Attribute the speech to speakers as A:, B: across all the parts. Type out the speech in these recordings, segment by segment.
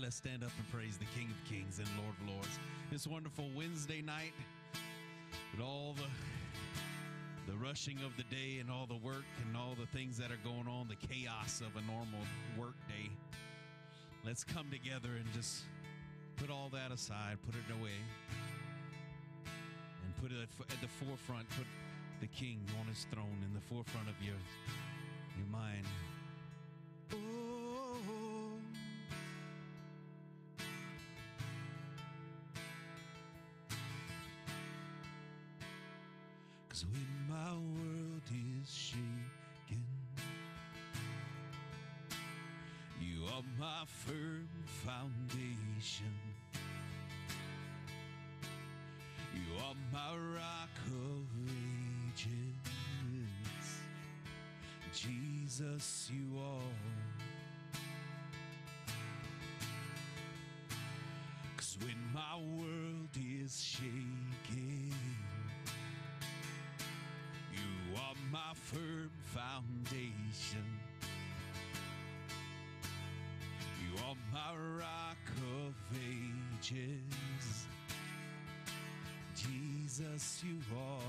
A: let's stand up and praise the King of Kings and Lord of Lords. This wonderful Wednesday night, with all the the rushing of the day and all the work and all the things that are going on, the chaos of a normal work day. Let's come together and just put all that aside, put it away, and put it at, the forefront. Put the King on his throne in the forefront of your your mind. Jesus, you are.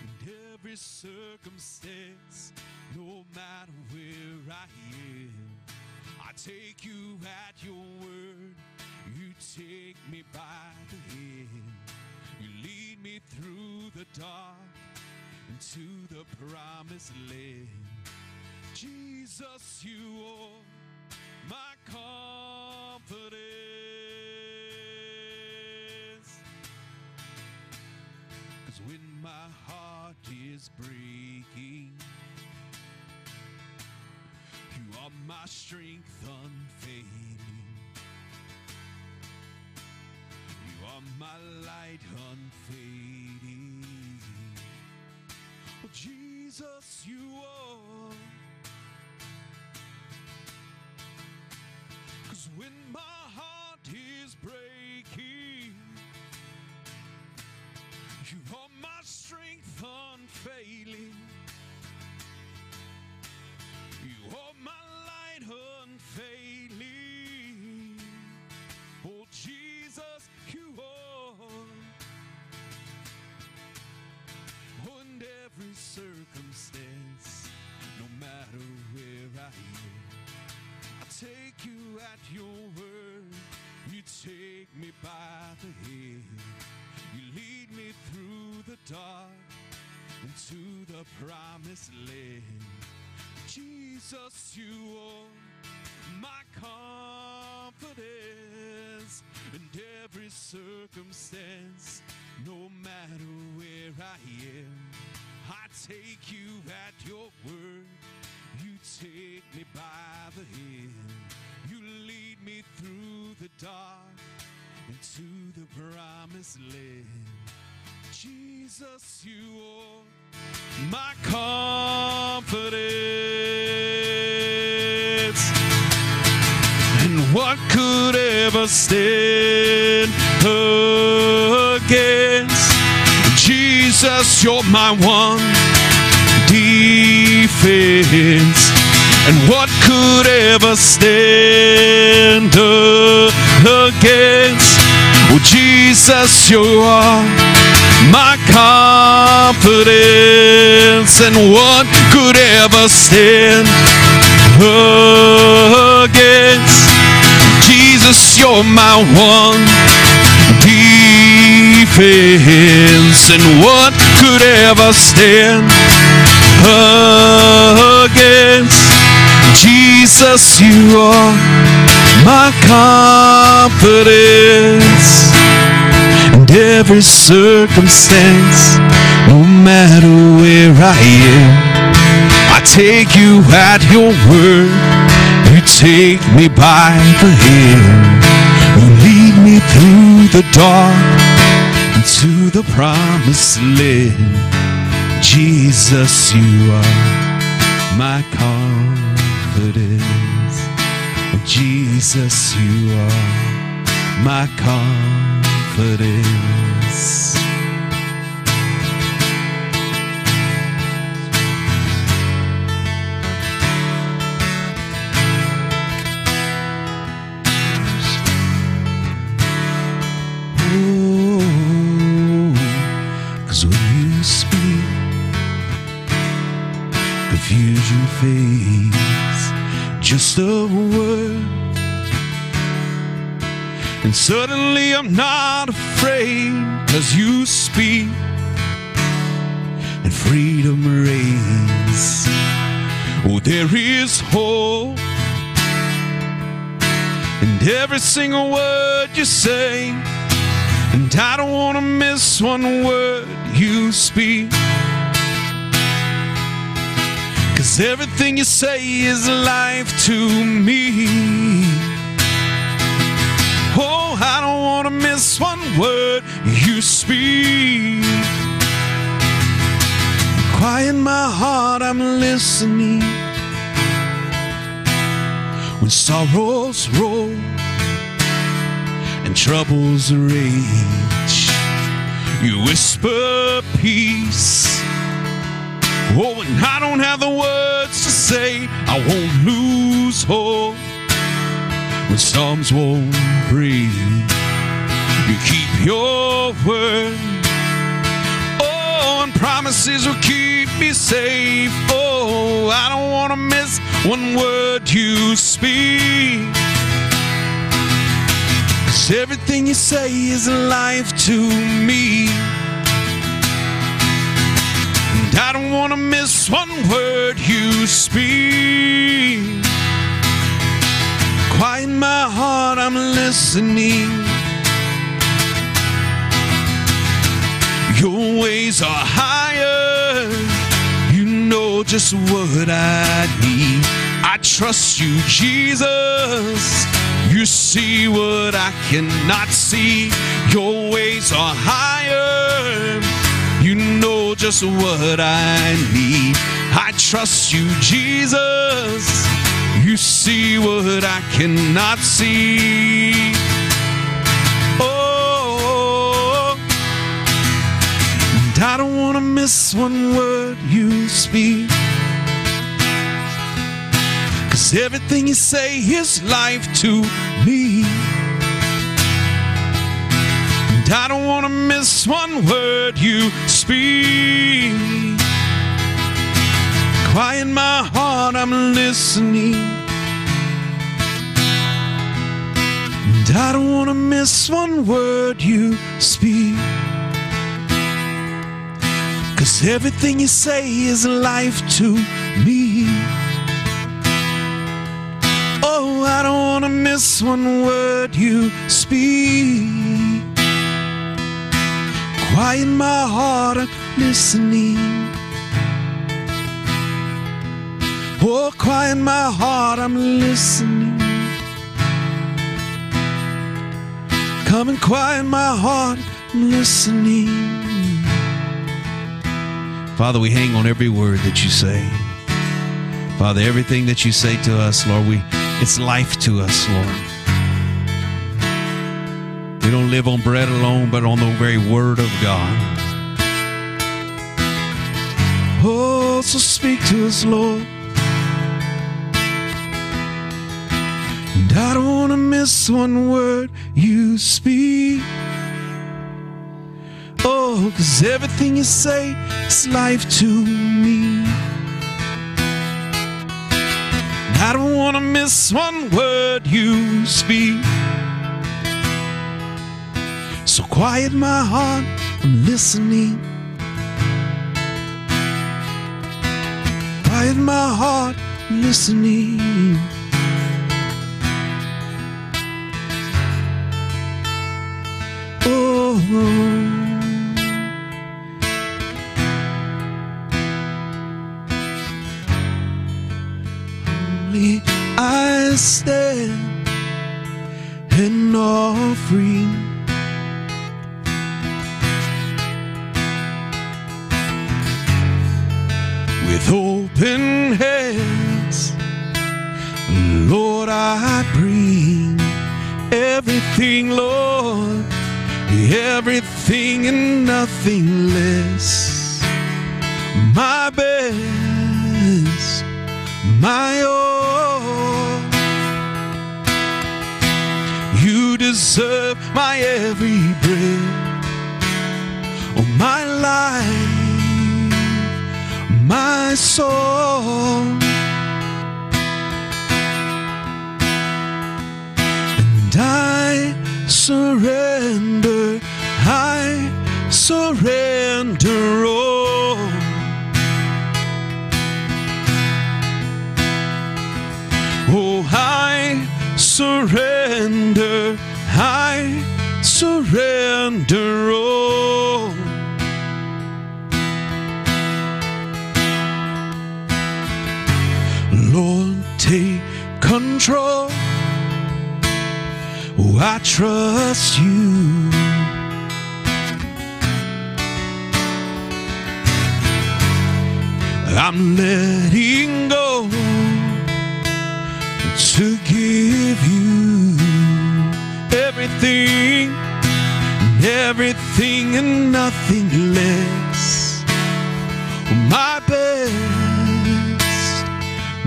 A: In every circumstance, no matter where I am, I take you at your word. You take me by the hand. You lead me through the dark into the promised land. Jesus, you are my heart is breaking, you are my strength unfailing. You are my light unfading. Oh, Jesus, you are. Cause when my heart is breaking, you are strength unfailing. You the promised land. Jesus, you are my confidence in every circumstance, no matter where I am. I take you at your word. You take me by the hand. You lead me through the dark into the promised land. Jesus, you are my confidence. And what could ever stand against Jesus? You're my one defense. And what could ever stand against? Jesus, you are my confidence. And what could ever stand against? Jesus, you're my one defense. And what could ever stand against? Jesus, you are my confidence. Every circumstance, no matter where I am, I take you at your word. You take me by the hand. You lead me through the dark into the promised land. Jesus, you are my confidence. Jesus, you are my confidence. Just speak, and freedom reigns. Oh, there is hope. And every single word you say, and I don't want to miss one word you speak. Cause everything you say is life to me. Miss one word you speak. Quiet my heart, I'm listening. When sorrows roll and troubles rage, you whisper peace. Oh, and I don't have the words to say, I won't lose hope when storms won't breathe. You keep your word. Oh, and promises will keep me safe. Oh, I don't want to miss one word you speak. Cause everything you say is life to me. And I don't want to miss one word you speak. Quiet my heart, I'm listening. Your ways are higher. You know just what I need. I trust you, Jesus. You see what I cannot see. Your ways are higher. You know just what I need. I trust you, Jesus. You see what I cannot see. And I don't want to miss one word you speak. Cause everything you say is life to me. And I don't want to miss one word you speak. Quiet my heart, I'm listening. And I don't want to miss one word you speak. Cause everything you say is life to me. Oh, I don't want to miss one word you speak. Quiet my heart, I'm listening. Oh, quiet my heart, I'm listening. Come and quiet my heart, I'm listening. Father, we hang on every word that you say. Father, everything that you say to us, Lord, we it's life to us, Lord. We don't live on bread alone, but on the very word of God. Oh, so speak to us, Lord. And I don't want to miss one word you speak. Oh, cause everything you say is life to me. And I don't want to miss one word you speak. So quiet my heart, I'm listening. Quiet my heart, I'm listening. Only I stand an offering. With open hands, Lord, I bring everything, Lord everything and nothing less. My best, my all. Deserve my every breath, oh my life, my soul. And I surrender, I surrender all. Oh, I surrender, I surrender all. Lord, take control. Oh, I trust you. I'm letting go to give you everything, everything and nothing less. My best,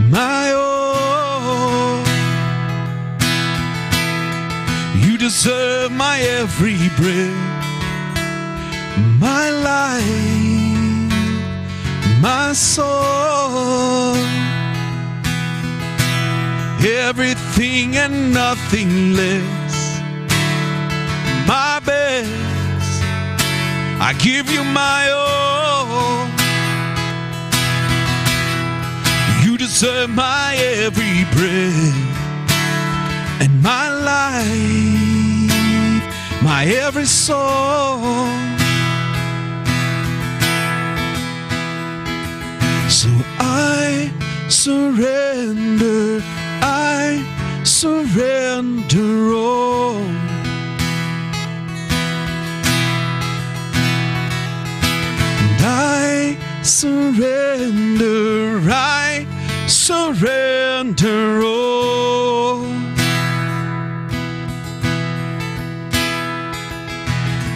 A: my all. You deserve my every breath, my life, my soul. Everything and nothing less. My best, I give you my all. You deserve my every breath and my life, my every soul. So I surrender, I surrender all. Surrender, I surrender all.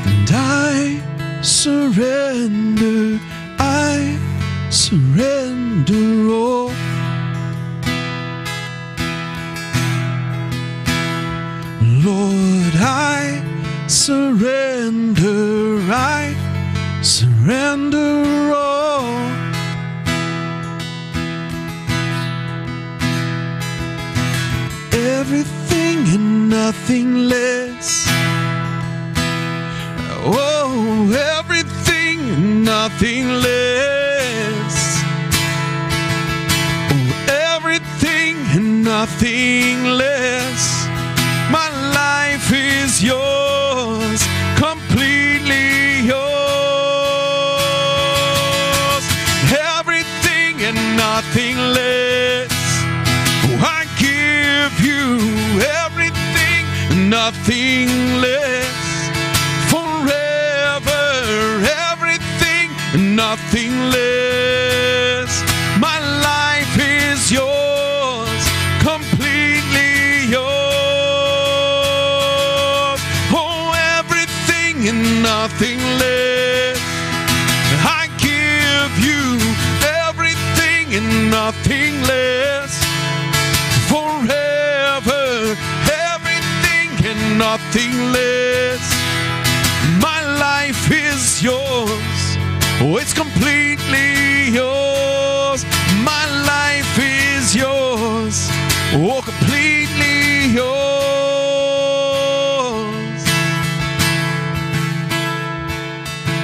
A: And I surrender, I surrender all. Lord, I surrender, I surrender nothing less. Oh, everything nothing less. Oh, everything nothing less. My life is yours, nothing less. My life is yours, completely yours. Oh, everything and nothing less. I give you everything and nothing less. Forever, everything and nothing less. My life is yours. Oh, it's completely yours. My life is yours. Oh, completely yours.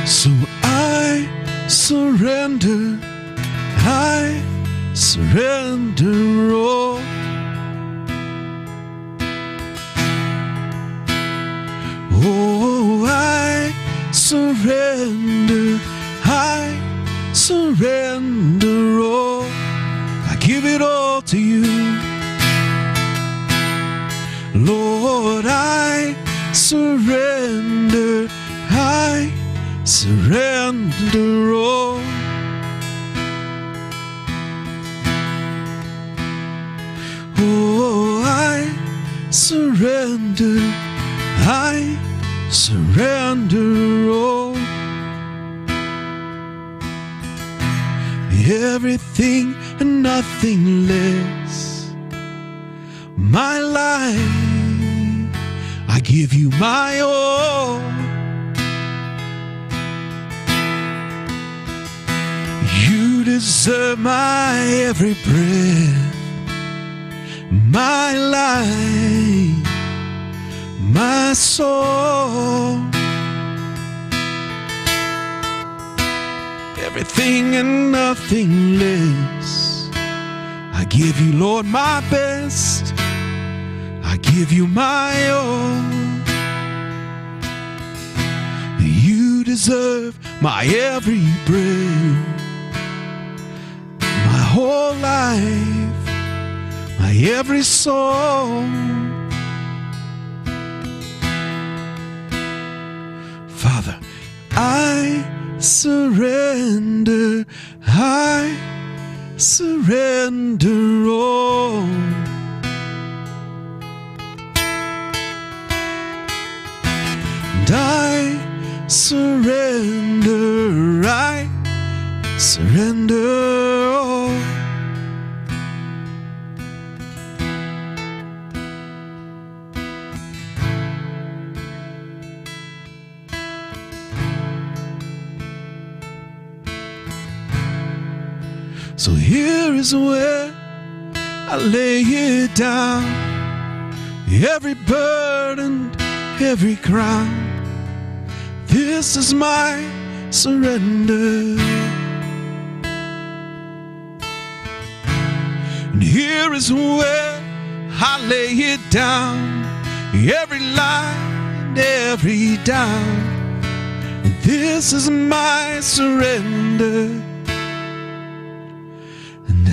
A: So I surrender. I surrender all. To you. Lord, I surrender. I surrender all. Oh, I surrender. I surrender all. Everything nothing less. My life, I give you my all. You deserve my every breath, my life, my soul. Everything and nothing less. I give you, Lord, my best. I give you my all. You deserve my every breath, my whole life, my every soul. Father, I surrender, I surrender all. And I surrender, I surrender So here is where I lay it down. Every burden, every crown. This is my surrender. And here is where I lay it down. Every line, every down. This is my surrender.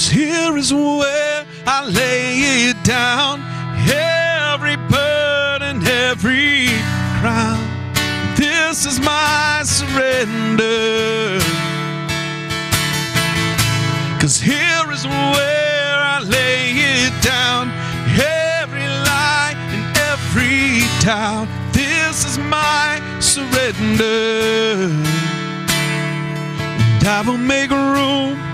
A: Cause here is where I lay it down. Every burden, and every crown. This is my surrender. Cause here is where I lay it down. Every lie and every doubt. This is my surrender. And I will make room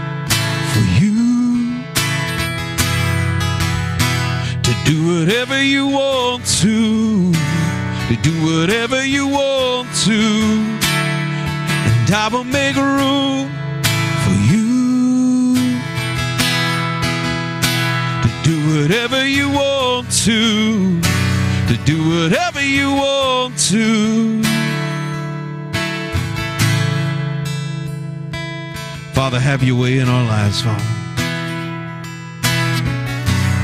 A: do whatever you want to, to do whatever you want to, and I will make room for you to do whatever you want to, to do whatever you want to. Father, have your way in our lives, Father.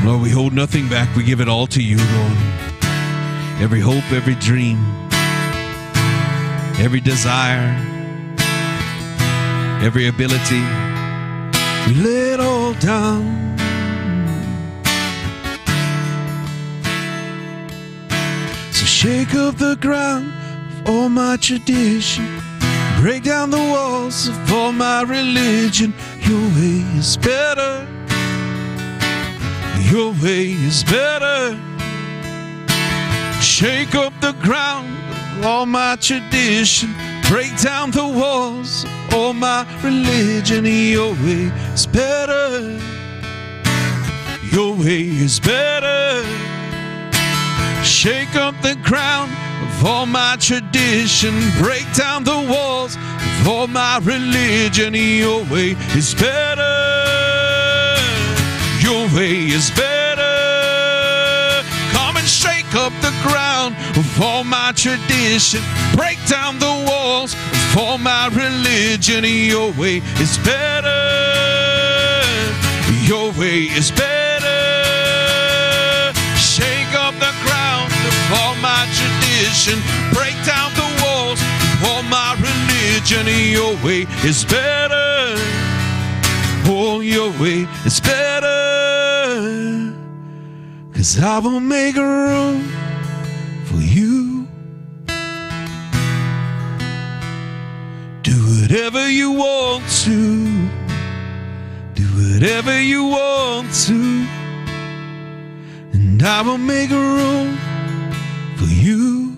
A: Lord, we hold nothing back. We give it all to you, Lord. Every hope, every dream, every desire, every ability, we lay it all down. So shake up the ground of all my tradition. Break down the walls of all my religion. Your way is better. Your way is better. Shake up the ground of all my tradition. Break down the walls of all my religion. Your way is better. Your way is better. Shake up the ground of all my tradition. Break down the walls of all my religion. Your way is better. Your way is better. Come and shake up the ground of all my tradition. Break down the walls of all my religion. Your way is better. Your way is better. Shake up the ground of all my tradition. Break down the walls of all my religion. Your way is better. Oh, your way is better. Cause I will make room for you. Do whatever you want to. Do whatever you want to. And I will make room for you.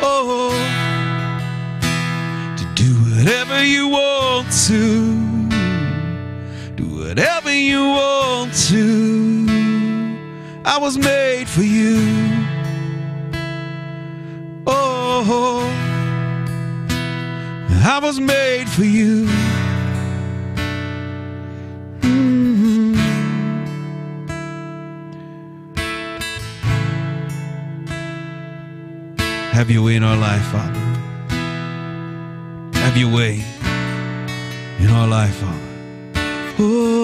A: Oh, to do whatever you want to. Do whatever you want to. I was made for you. Oh, I was made for you. Mhm. Have your way in our life, Father. Have your way in our life, Father. Oh.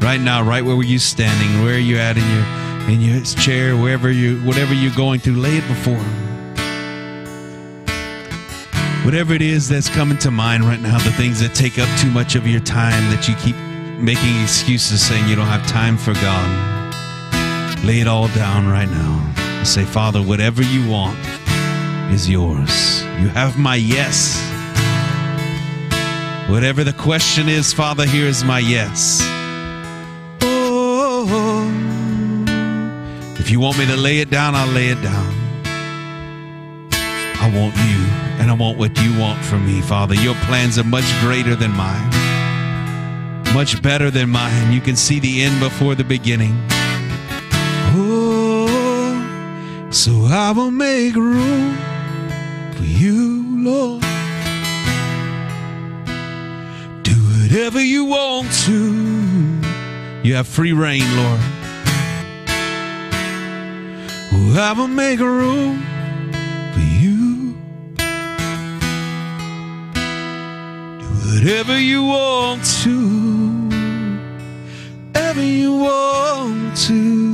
A: Right now, right where you're standing, where are you at in your in your chair, wherever you whatever you're going through, lay it before him. Whatever it is that's coming to mind right now, the things that take up too much of your time, that you keep making excuses saying you don't have time for God. Lay it all down right now. Say, Father, whatever you want is yours. You have my yes. Whatever the question is, Father, here is my yes. If you want me to lay it down, I'll lay it down. I want you, and I want what you want from me, Father. Your plans are much greater than mine, much better than mine. You can see the end before the beginning. Oh, so I will make room for you, Lord. Do whatever you want to. You have free reign, Lord. I will make room for you. Do whatever you want to. Ever you want to.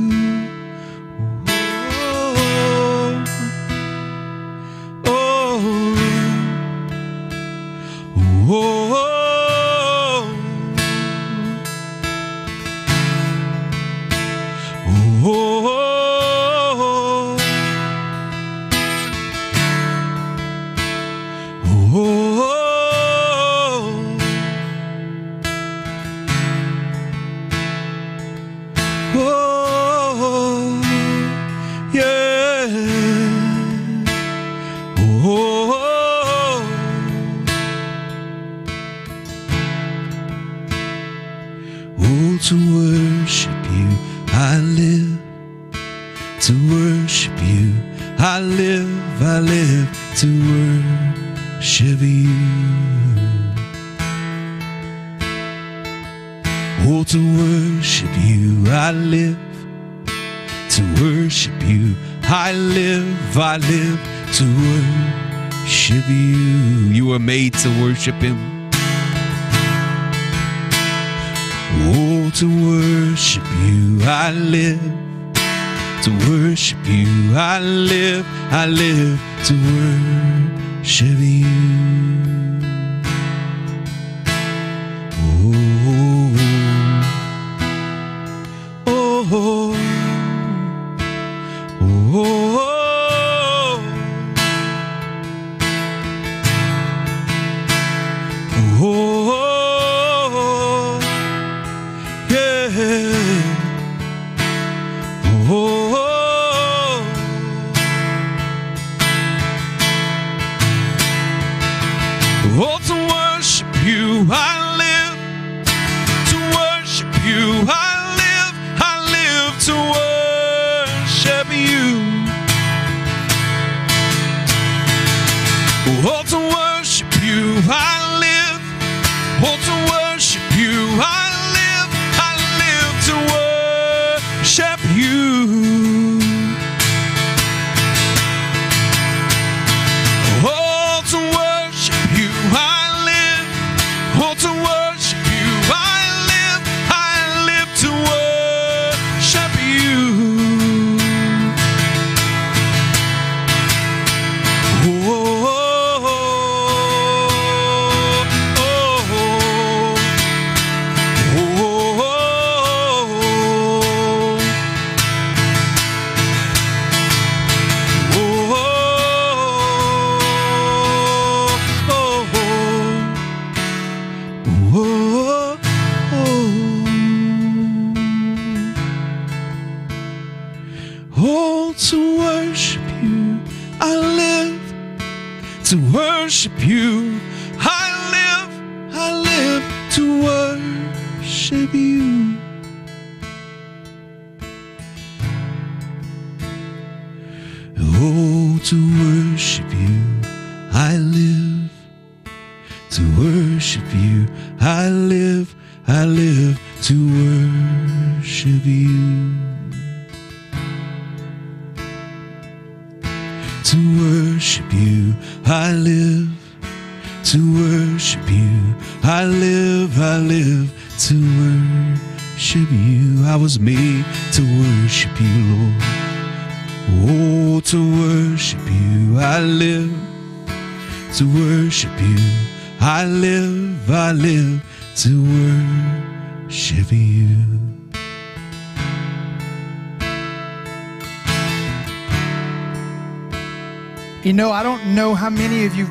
A: Worship Him. Oh, to worship you, I live. To worship you, I live, I live to worship you.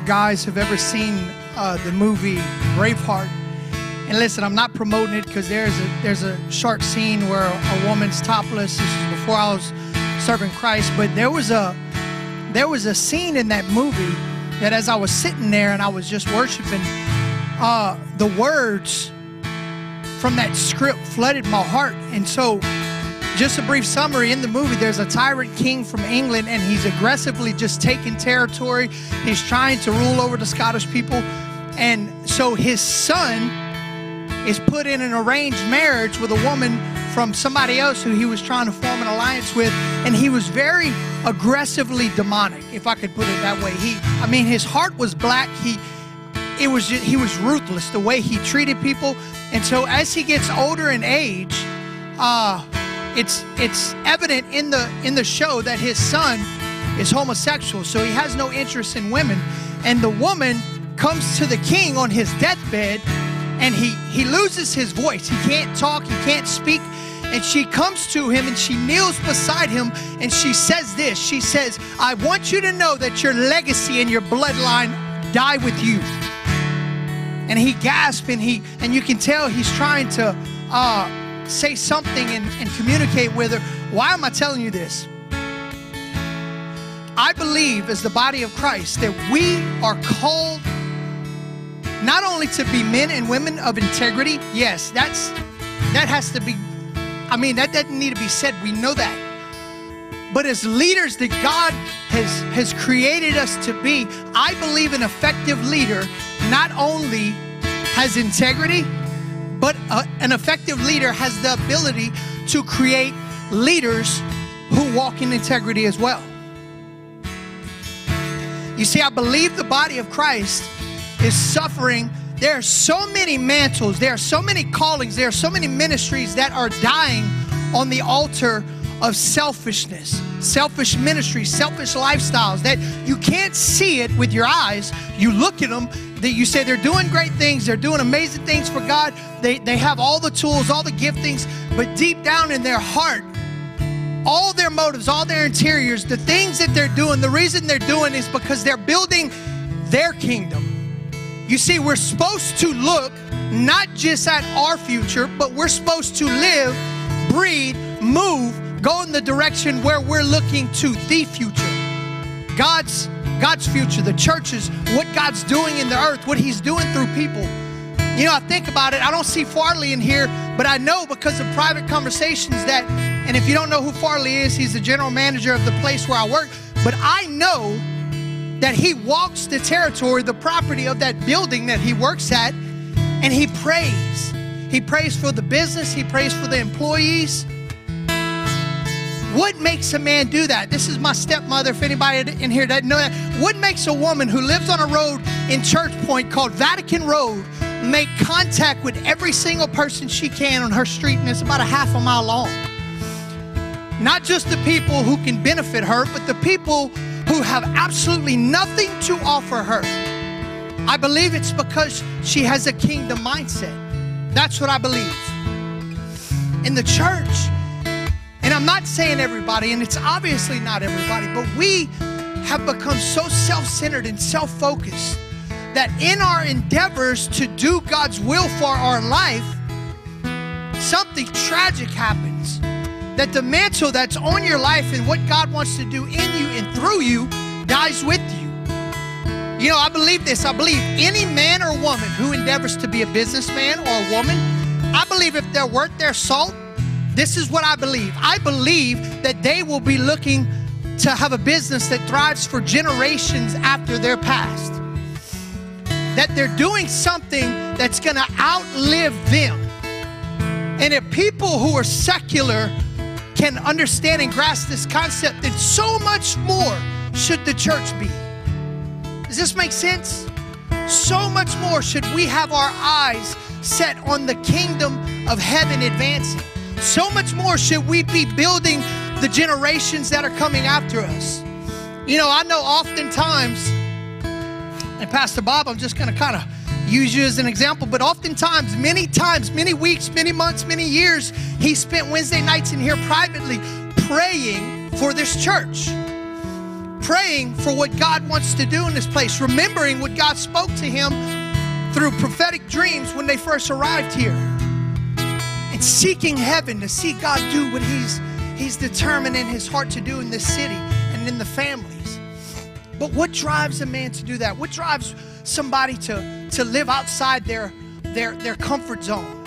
B: Guys have ever seen uh, the movie Braveheart. And listen, I'm not promoting it because there's a there's a short scene where a woman's topless. This is before I was serving Christ, but there was a there was a scene in that movie that as I was sitting there and I was just worshiping, uh, the words from that script flooded my heart. And so, just a brief summary. In the movie there's a tyrant king from England, and he's aggressively just taking territory. He's trying to rule over the Scottish people. And so, his son is put in an arranged marriage with a woman from somebody else who he was trying to form an alliance with. And he was very aggressively demonic if i could put it that way. He i mean his heart was black. He it was just, he was ruthless the way he treated people. And so as he gets older in age uh it's it's evident in the in the show that his son is homosexual so he has no interest in women. And the woman comes to the king on his deathbed and he he loses his voice. He can't talk he can't speak. And she comes to him and she kneels beside him and she says this. She says i want you to know that your legacy and your bloodline die with you. And he gasps and he and you can tell he's trying to uh, say something and, and communicate with her why am i telling you this? I believe as the body of christ that we are called not only to be men and women of integrity yes that's that has to be i mean that doesn't need to be said we know that. But as leaders that god has has created us to be i believe an effective leader not only has integrity but uh, an effective leader has the ability to create leaders who walk in integrity as well you see i believe the body of christ is suffering. There are so many mantles, there are so many callings, there are so many ministries that are dying on the altar of selfishness, selfish ministries, selfish lifestyles that you can't see it with your eyes. You look at them, that you say they're doing great things, they're doing amazing things for God, they, they have all the tools, all the giftings, but deep down in their heart, all their motives, all their interiors, the things that they're doing, the reason they're doing is because they're building their kingdom. You see, we're supposed to look not just at our future, but we're supposed to live, breathe, move, go in the direction where we're looking to the future. God's God's future, the churches, what God's doing in the earth, what He's doing through people. You know, I think about it. I don't see Farley in here, but I know because of private conversations that, and if you don't know who Farley is, he's the general manager of the place where I work. But I know that he walks the territory, the property of that building that he works at, and he prays. He prays for the business, he prays for the employees. What makes a man do that? This is my stepmother, if anybody in here doesn't know that. What makes a woman who lives on a road in Church Point called Vatican Road make contact with every single person she can on her street, and it's about a half a mile long? Not just the people who can benefit her, but the people who have absolutely nothing to offer her. I believe it's because she has a kingdom mindset. That's what I believe. In the church, and I'm not saying everybody, and it's obviously not everybody, but we have become so self centered and self focused that in our endeavors to do God's will for our life, something tragic happens. that the mantle that's on your life and what God wants to do in you and through you dies with you. You know, I believe this. I believe any man or woman who endeavors to be a businessman or a woman, I believe if they're worth their salt, this is what I believe. I believe that they will be looking to have a business that thrives for generations after their past. That they're doing something that's going to outlive them. And if people who are secular can understand and grasp this concept, then so much more should the church be. Does this make sense? So much more should we have our eyes set on the kingdom of heaven advancing. So much more should we be building the generations that are coming after us. You know, I know oftentimes, and Pastor Bob, I'm just going to kind of use you as an example, but oftentimes, many times, many weeks, many months, many years, he spent Wednesday nights in here privately praying for this church, praying for what God wants to do in this place, remembering what God spoke to him through prophetic dreams when they first arrived here, and seeking heaven to see God do what he's He's determined in his heart to do in this city and in the families. But what drives a man to do that? What drives somebody to, to live outside their, their, their comfort zone?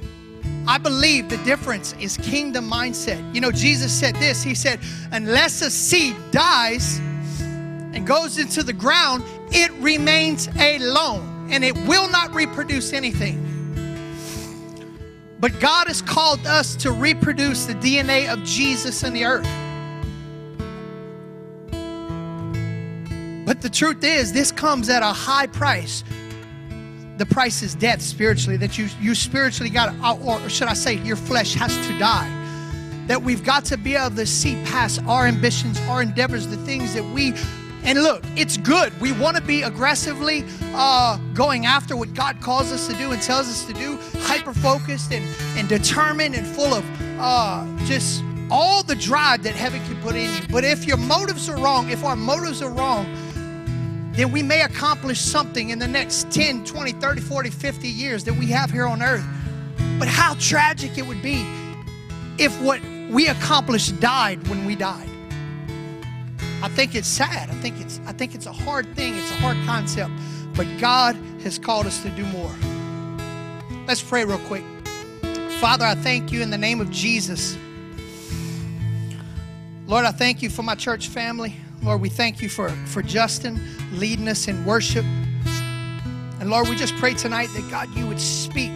B: I believe the difference is kingdom mindset. You know, Jesus said this He said, Unless a seed dies and goes into the ground, it remains alone and it will not reproduce anything. But God has called us to reproduce the DNA of Jesus in the earth. But the truth is, this comes at a high price. The price is death spiritually, that you, you spiritually got, or should I say, your flesh has to die. That we've got to be able to see past our ambitions, our endeavors, the things that we and look, it's good. We want to be aggressively uh, going after what God calls us to do and tells us to do, hyper focused and, and determined and full of uh, just all the drive that heaven can put in you. But if your motives are wrong, if our motives are wrong, then we may accomplish something in the next 10, 20, 30, 40, 50 years that we have here on earth. But how tragic it would be if what we accomplished died when we died. I think it's sad. I think it's I think it's a hard thing. It's a hard concept. But God has called us to do more. Let's pray real quick. Father, I thank you in the name of Jesus. Lord, I thank you for my church family. Lord, we thank you for, for Justin leading us in worship. And Lord, we just pray tonight that God, you would speak.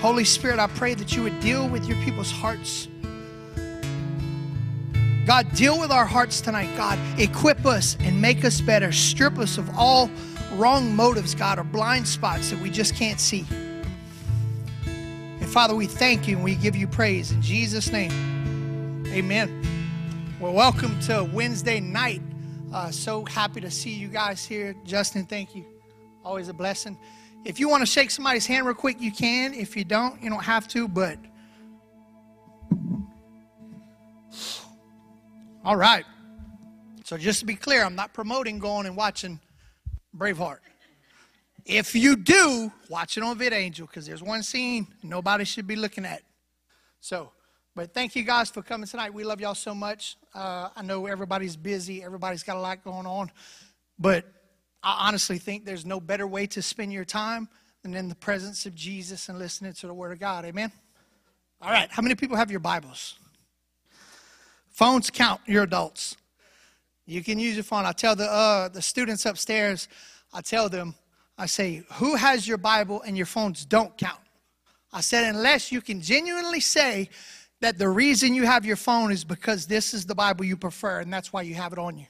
B: Holy Spirit, I pray that you would deal with your people's hearts. God, deal with our hearts tonight. God, equip us and make us better. Strip us of all wrong motives, God, or blind spots that we just can't see. And Father, we thank you and we give you praise in Jesus' name. Amen. Well, welcome to Wednesday night. Uh, so happy to see you guys here. Justin, thank you. Always a blessing. If you want to shake somebody's hand real quick, you can. If you don't, you don't have to, but All right. So just to be clear, I'm not promoting going and watching Braveheart. If you do, watch it on VidAngel because there's one scene nobody should be looking at. So, but thank you guys for coming tonight. We love y'all so much. Uh, I know everybody's busy, everybody's got a lot going on, but I honestly think there's no better way to spend your time than in the presence of Jesus and listening to the Word of God. Amen? All right, how many people have your Bibles? Phones count, you're adults. You can use your phone. I tell the, uh, the students upstairs, I tell them, I say, who has your Bible and your phones don't count? I said, unless you can genuinely say that the reason you have your phone is because this is the Bible you prefer and that's why you have it on you.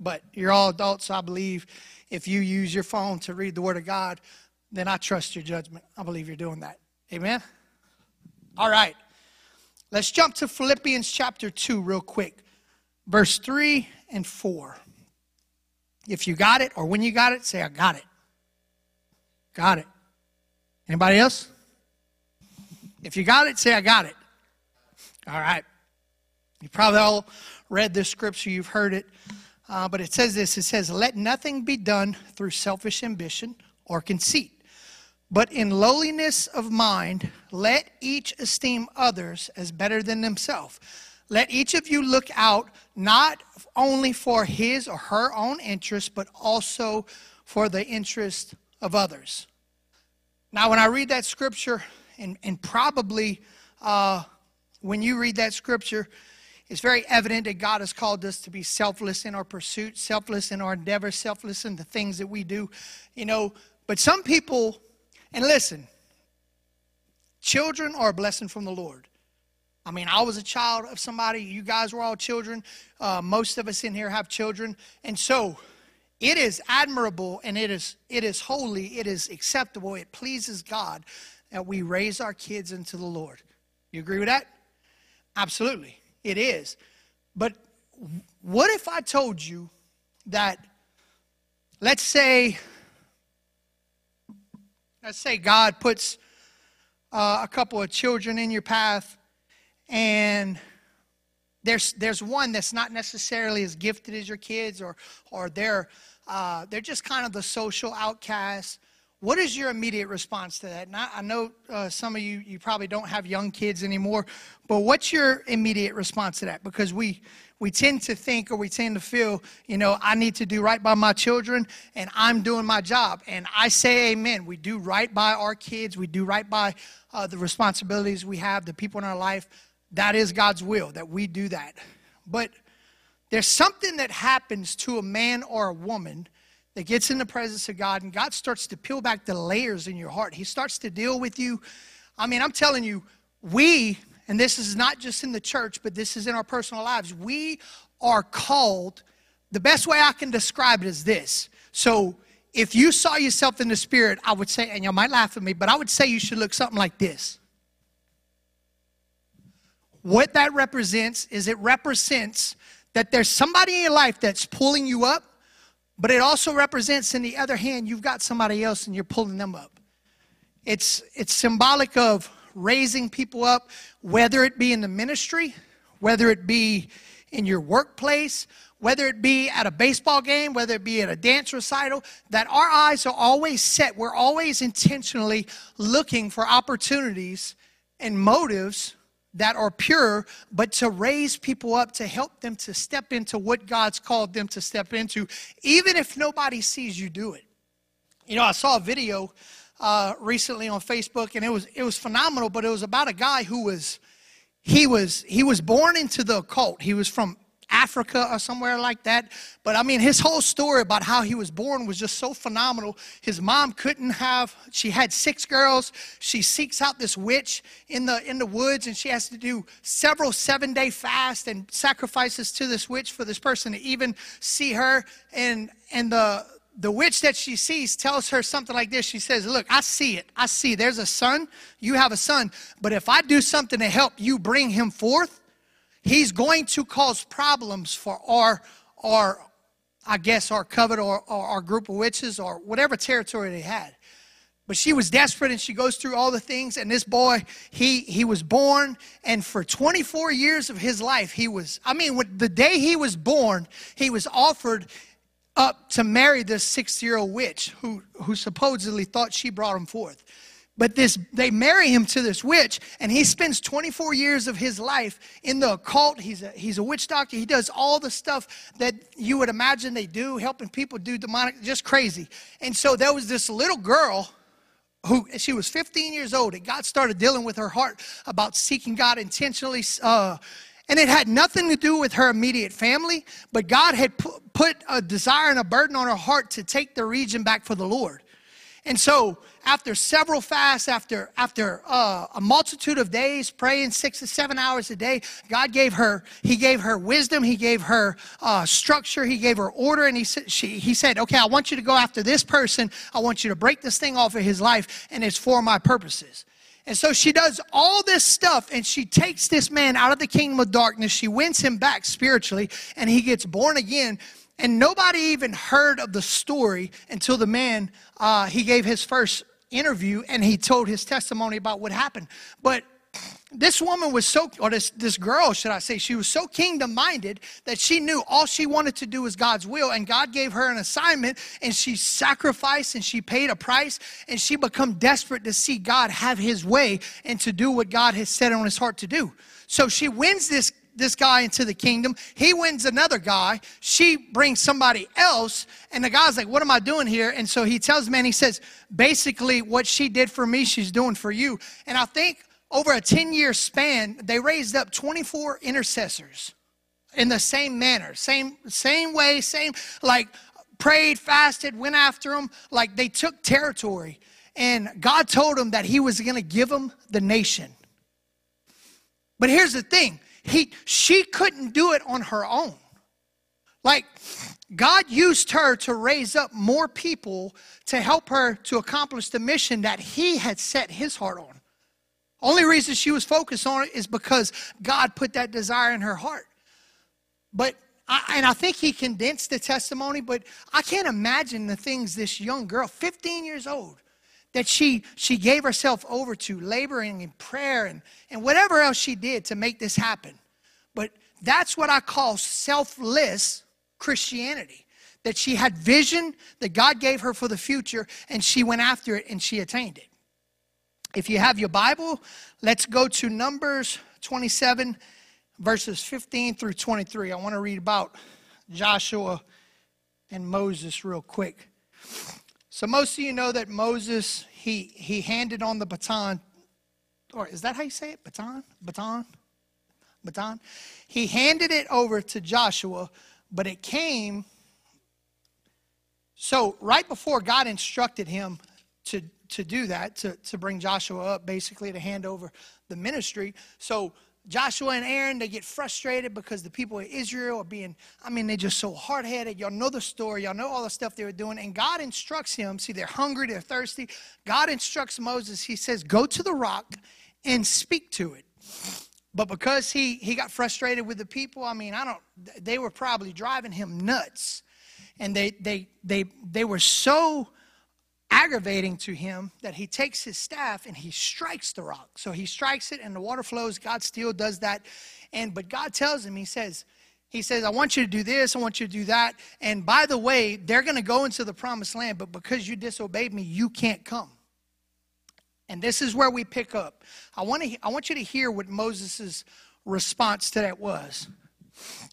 B: But you're all adults, so I believe if you use your phone to read the Word of God, then I trust your judgment. I believe you're doing that. Amen? All right. Let's jump to Philippians chapter 2 real quick, verse 3 and 4. If you got it, or when you got it, say, I got it. Got it. Anybody else? If you got it, say, I got it. All right. You probably all read this scripture, you've heard it. Uh, but it says this it says, Let nothing be done through selfish ambition or conceit but in lowliness of mind, let each esteem others as better than themselves. let each of you look out not only for his or her own interest, but also for the interest of others. Now, when I read that scripture, and, and probably uh, when you read that scripture, it's very evident that God has called us to be selfless in our pursuit, selfless in our endeavor, selfless in the things that we do. You know, but some people, and listen, children are a blessing from the Lord. I mean, I was a child of somebody. You guys were all children. Uh, most of us in here have children. And so it is admirable and it is, it is holy. It is acceptable. It pleases God that we raise our kids into the Lord. You agree with that? Absolutely. It is. But what if I told you that, let's say, let's say God puts uh, a couple of children in your path and there's there's one that's not necessarily as gifted as your kids or or they're uh, they're just kind of the social outcasts what is your immediate response to that? And i, I know uh, some of you you probably don't have young kids anymore but what's your immediate response to that? Because we we tend to think or we tend to feel you know i need to do right by my children and i'm doing my job and i say amen we do right by our kids we do right by uh, the responsibilities we have the people in our life that is God's will that we do that. But there's something that happens to a man or a woman that gets in the presence of God, and God starts to peel back the layers in your heart. He starts to deal with you. I mean, I'm telling you, we, and this is not just in the church, but this is in our personal lives, we are called. The best way I can describe it is this. So, if you saw yourself in the spirit, I would say, and you might laugh at me, but I would say you should look something like this. What that represents is it represents that there's somebody in your life that's pulling you up, but it also represents, in the other hand, you've got somebody else and you're pulling them up. It's, it's symbolic of raising people up, whether it be in the ministry, whether it be in your workplace, whether it be at a baseball game, whether it be at a dance recital, that our eyes are always set. We're always intentionally looking for opportunities and motives that are pure, but to raise people up, to help them to step into what God's called them to step into, even if nobody sees you do it. You know, I saw a video uh, recently on Facebook, and it was it was phenomenal. But it was about a guy who was he was he was born into the occult. He was from Africa or somewhere like that. But I mean, his whole story about how he was born was just so phenomenal. His mom couldn't have, she had six girls. She seeks out this witch in the, in the woods and she has to do several seven day fasts and sacrifices to this witch for this person to even see her. And, and the, the witch that she sees tells her something like this. She says, Look, I see it. I see there's a son. You have a son. But if I do something to help you bring him forth, He's going to cause problems for our, our I guess, our coven or, or our group of witches or whatever territory they had. But she was desperate and she goes through all the things. And this boy, he, he was born, and for 24 years of his life, he was, I mean, the day he was born, he was offered up to marry this six year old witch who, who supposedly thought she brought him forth. But this, they marry him to this witch, and he spends 24 years of his life in the occult. He's a, he's a witch doctor. He does all the stuff that you would imagine they do, helping people do demonic, just crazy. And so there was this little girl who she was 15 years old, and God started dealing with her heart about seeking God intentionally. Uh, and it had nothing to do with her immediate family, but God had put a desire and a burden on her heart to take the region back for the Lord. And so, after several fasts, after, after uh, a multitude of days, praying six to seven hours a day, God gave her, He gave her wisdom, He gave her uh, structure, He gave her order, and he, said, she, he said, Okay, I want you to go after this person. I want you to break this thing off of his life, and it's for my purposes. And so she does all this stuff and she takes this man out of the kingdom of darkness. She wins him back spiritually and he gets born again. And nobody even heard of the story until the man, uh, he gave his first interview and he told his testimony about what happened. But this woman was so, or this, this girl, should I say, she was so kingdom minded that she knew all she wanted to do was God's will. And God gave her an assignment and she sacrificed and she paid a price and she become desperate to see God have his way and to do what God has set on his heart to do. So she wins this this guy into the kingdom. He wins another guy. She brings somebody else. And the guy's like, What am I doing here? And so he tells me, and he says, Basically, what she did for me, she's doing for you. And I think over a 10 year span, they raised up 24 intercessors in the same manner, same, same way, same, like prayed, fasted, went after them, like they took territory. And God told them that He was going to give them the nation. But here's the thing he, she couldn't do it on her own. Like, God used her to raise up more people to help her to accomplish the mission that He had set His heart on. Only reason she was focused on it is because God put that desire in her heart. But I, and I think he condensed the testimony, but I can't imagine the things this young girl, 15 years old, that she she gave herself over to laboring in prayer and, and whatever else she did to make this happen but that's what i call selfless christianity that she had vision that god gave her for the future and she went after it and she attained it if you have your bible let's go to numbers 27 verses 15 through 23 i want to read about joshua and moses real quick so most of you know that Moses he he handed on the baton, or is that how you say it? Baton, baton, baton. He handed it over to Joshua, but it came. So right before God instructed him to to do that, to to bring Joshua up, basically to hand over the ministry. So Joshua and Aaron, they get frustrated because the people of Israel are being, I mean, they're just so hard headed. Y'all know the story. Y'all know all the stuff they were doing. And God instructs him. See, they're hungry, they're thirsty. God instructs Moses. He says, Go to the rock and speak to it. But because he, he got frustrated with the people, I mean, I don't, they were probably driving him nuts. And they, they, they, they were so aggravating to him that he takes his staff and he strikes the rock. So he strikes it and the water flows. God still does that. And but God tells him, he says, he says, I want you to do this, I want you to do that. And by the way, they're going to go into the promised land, but because you disobeyed me, you can't come. And this is where we pick up. I want to I want you to hear what Moses' response to that was.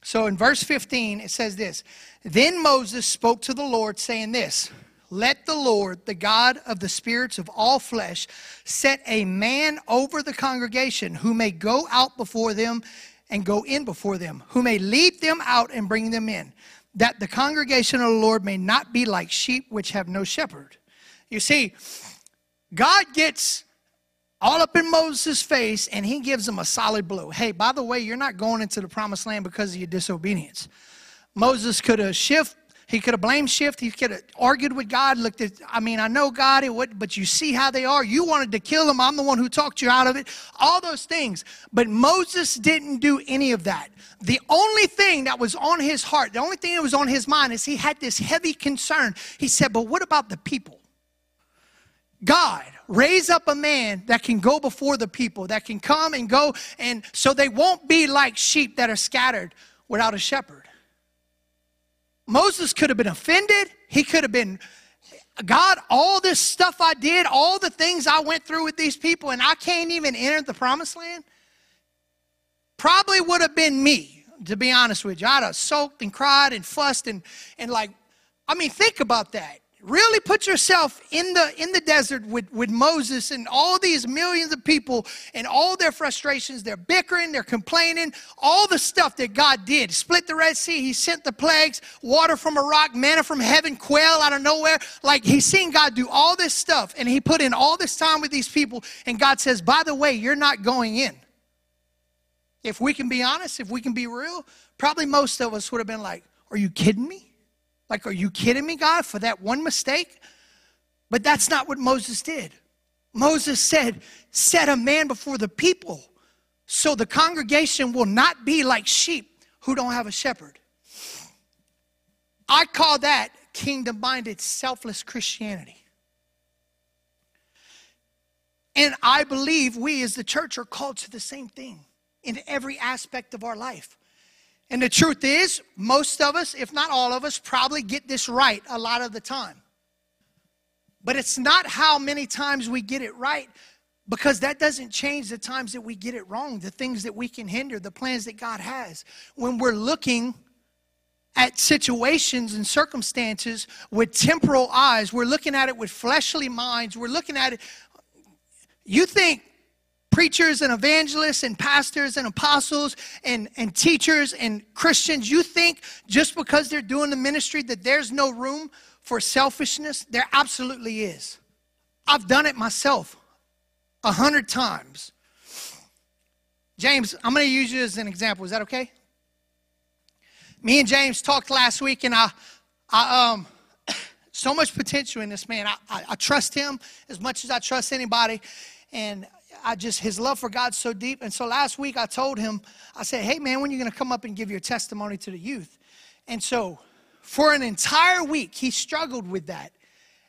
B: So in verse 15, it says this Then Moses spoke to the Lord, saying this. Let the Lord, the God of the spirits of all flesh, set a man over the congregation who may go out before them and go in before them, who may lead them out and bring them in, that the congregation of the Lord may not be like sheep which have no shepherd. You see, God gets all up in Moses' face and he gives him a solid blow. Hey, by the way, you're not going into the promised land because of your disobedience. Moses could have shifted he could have blamed shift. He could have argued with God. Looked at, I mean, I know God, it would, but you see how they are. You wanted to kill them. I'm the one who talked you out of it. All those things. But Moses didn't do any of that. The only thing that was on his heart, the only thing that was on his mind is he had this heavy concern. He said, But what about the people? God, raise up a man that can go before the people, that can come and go, and so they won't be like sheep that are scattered without a shepherd. Moses could have been offended. He could have been, God, all this stuff I did, all the things I went through with these people, and I can't even enter the promised land. Probably would have been me, to be honest with you. I'd have soaked and cried and fussed and, and like, I mean, think about that. Really put yourself in the in the desert with, with Moses and all these millions of people and all their frustrations. They're bickering, they're complaining, all the stuff that God did. Split the Red Sea, He sent the plagues, water from a rock, manna from heaven, quail out of nowhere. Like He's seen God do all this stuff, and He put in all this time with these people, and God says, By the way, you're not going in. If we can be honest, if we can be real, probably most of us would have been like, Are you kidding me? Like, are you kidding me, God, for that one mistake? But that's not what Moses did. Moses said, Set a man before the people so the congregation will not be like sheep who don't have a shepherd. I call that kingdom minded, selfless Christianity. And I believe we as the church are called to the same thing in every aspect of our life. And the truth is, most of us, if not all of us, probably get this right a lot of the time. But it's not how many times we get it right, Because that doesn't change the times that we get it wrong, the things that we can hinder, the plans that God has. When we're looking at situations and circumstances with temporal eyes, we're looking at it with fleshly minds, we're looking at it. You think preachers and evangelists and pastors and apostles and, and teachers and Christians, you think just because they're doing the ministry that there's no room for selfishness? There absolutely is. I've done it myself a hundred times. James, I'm going to use you as an example. Is that okay? Me and James talked last week, and I, I um, so much potential in this man. I, I, I trust him as much as I trust anybody, and I just, his love for God's so deep. And so last week I told him, I said, hey man, when are you going to come up and give your testimony to the youth? And so for an entire week, he struggled with that.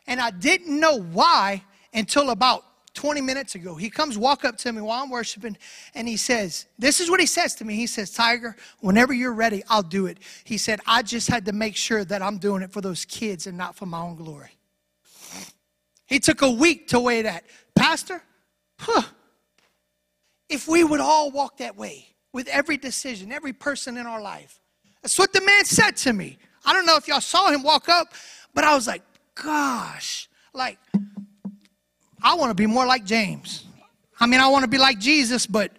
B: And I didn't know why until about 20 minutes ago. He comes walk up to me while I'm worshiping and he says, This is what he says to me. He says, Tiger, whenever you're ready, I'll do it. He said, I just had to make sure that I'm doing it for those kids and not for my own glory. He took a week to weigh that. Pastor, huh, if we would all walk that way with every decision, every person in our life. That's what the man said to me. I don't know if y'all saw him walk up, but I was like, gosh, like, I want to be more like James. I mean, I want to be like Jesus, but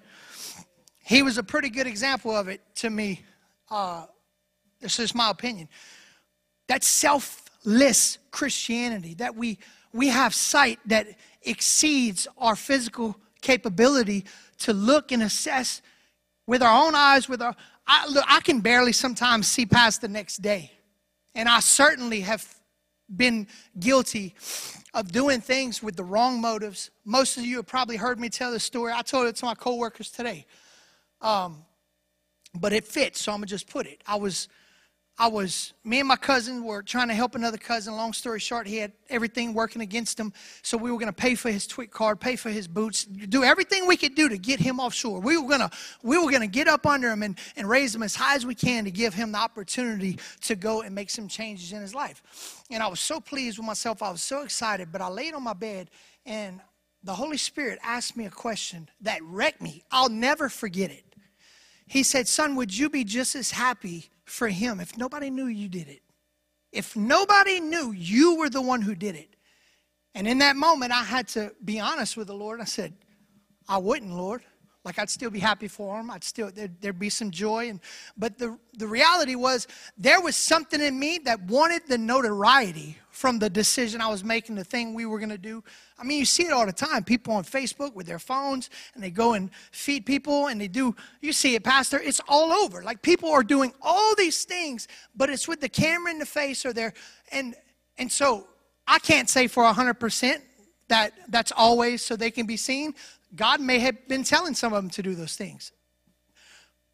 B: he was a pretty good example of it to me. Uh, this is my opinion. That selfless Christianity, that we, we have sight that exceeds our physical capability to look and assess with our own eyes, with our I, look, I can barely sometimes see past the next day. And I certainly have been guilty of doing things with the wrong motives. Most of you have probably heard me tell this story. I told it to my coworkers today. Um, but it fits, so I'm gonna just put it. I was I was, me and my cousin were trying to help another cousin. Long story short, he had everything working against him. So we were going to pay for his TWIC card, pay for his boots, do everything we could do to get him offshore. We were going to, we were going to get up under him and, and raise him as high as we can to give him the opportunity to go and make some changes in his life. And I was so pleased with myself. I was so excited. But I laid on my bed and the Holy Spirit asked me a question that wrecked me. I'll never forget it. He said, Son, would you be just as happy for him if nobody knew you did it. If nobody knew you were the one who did it. And in that moment, I had to be honest with the Lord. I said, I wouldn't, Lord. Like I'd still be happy for them. I'd still there'd, there'd, be some joy. And but the the reality was there was something in me that wanted the notoriety from the decision I was making, the thing we were going to do. I mean, you see it all the time. People on Facebook with their phones and they go and feed people and they do. You see it, Pastor. It's all over. Like people are doing all these things, but it's with the camera in the face or they're and and so I can't say for hundred percent that that's always so they can be seen. God may have been telling some of them to do those things.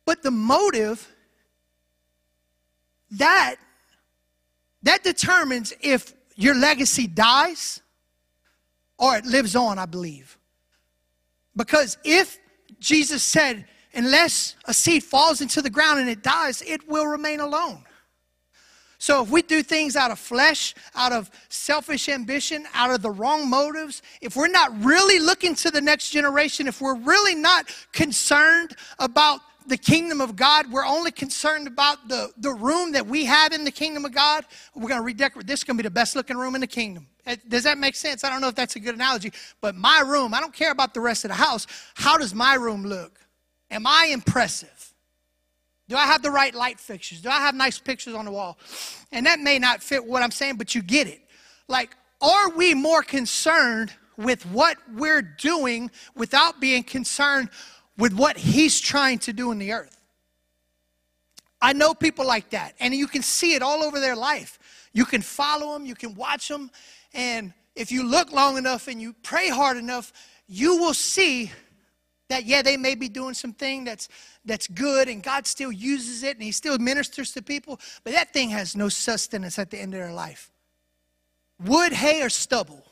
B: But the motive, that, that determines if your legacy dies or it lives on, I believe. Because if Jesus said, unless a seed falls into the ground and it dies, it will remain alone. So if we do things out of flesh, out of selfish ambition, out of the wrong motives, if we're not really looking to the next generation, if we're really not concerned about the kingdom of God, we're only concerned about the, the room that we have in the kingdom of God, we're going to redecorate. This is going to be the best looking room in the kingdom. Uh, does that make sense? I don't know if that's a good analogy, but my room, I don't care about the rest of the house. How does my room look? Am I impressive? Do I have the right light fixtures? Do I have nice pictures on the wall? And that may not fit what I'm saying, but you get it. Like, are we more concerned with what we're doing without being concerned with what He's trying to do in the earth? I know people like that, and you can see it all over their life. You can follow them, you can watch them, and if you look long enough and you pray hard enough, you will see that yeah they may be doing something that's that's good and god still uses it and he still ministers to people but that thing has no sustenance at the end of their life. Wood hay or stubble.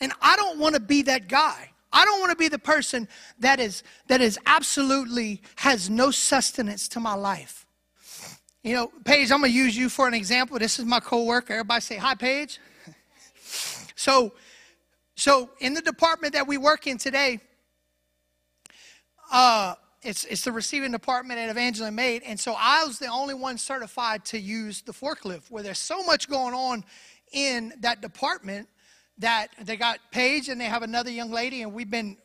B: And i don't want to be that guy. I don't want to be the person that is that is absolutely has no sustenance to my life. You know paige i'm going to use you for an example. This is my coworker. Everybody say hi paige. So So, in the department that we work in today, uh, it's, it's the receiving department at Evangeline Maid. And so I was the only one certified to use the forklift, where there's so much going on in that department that they got Paige and they have another young lady, and we've been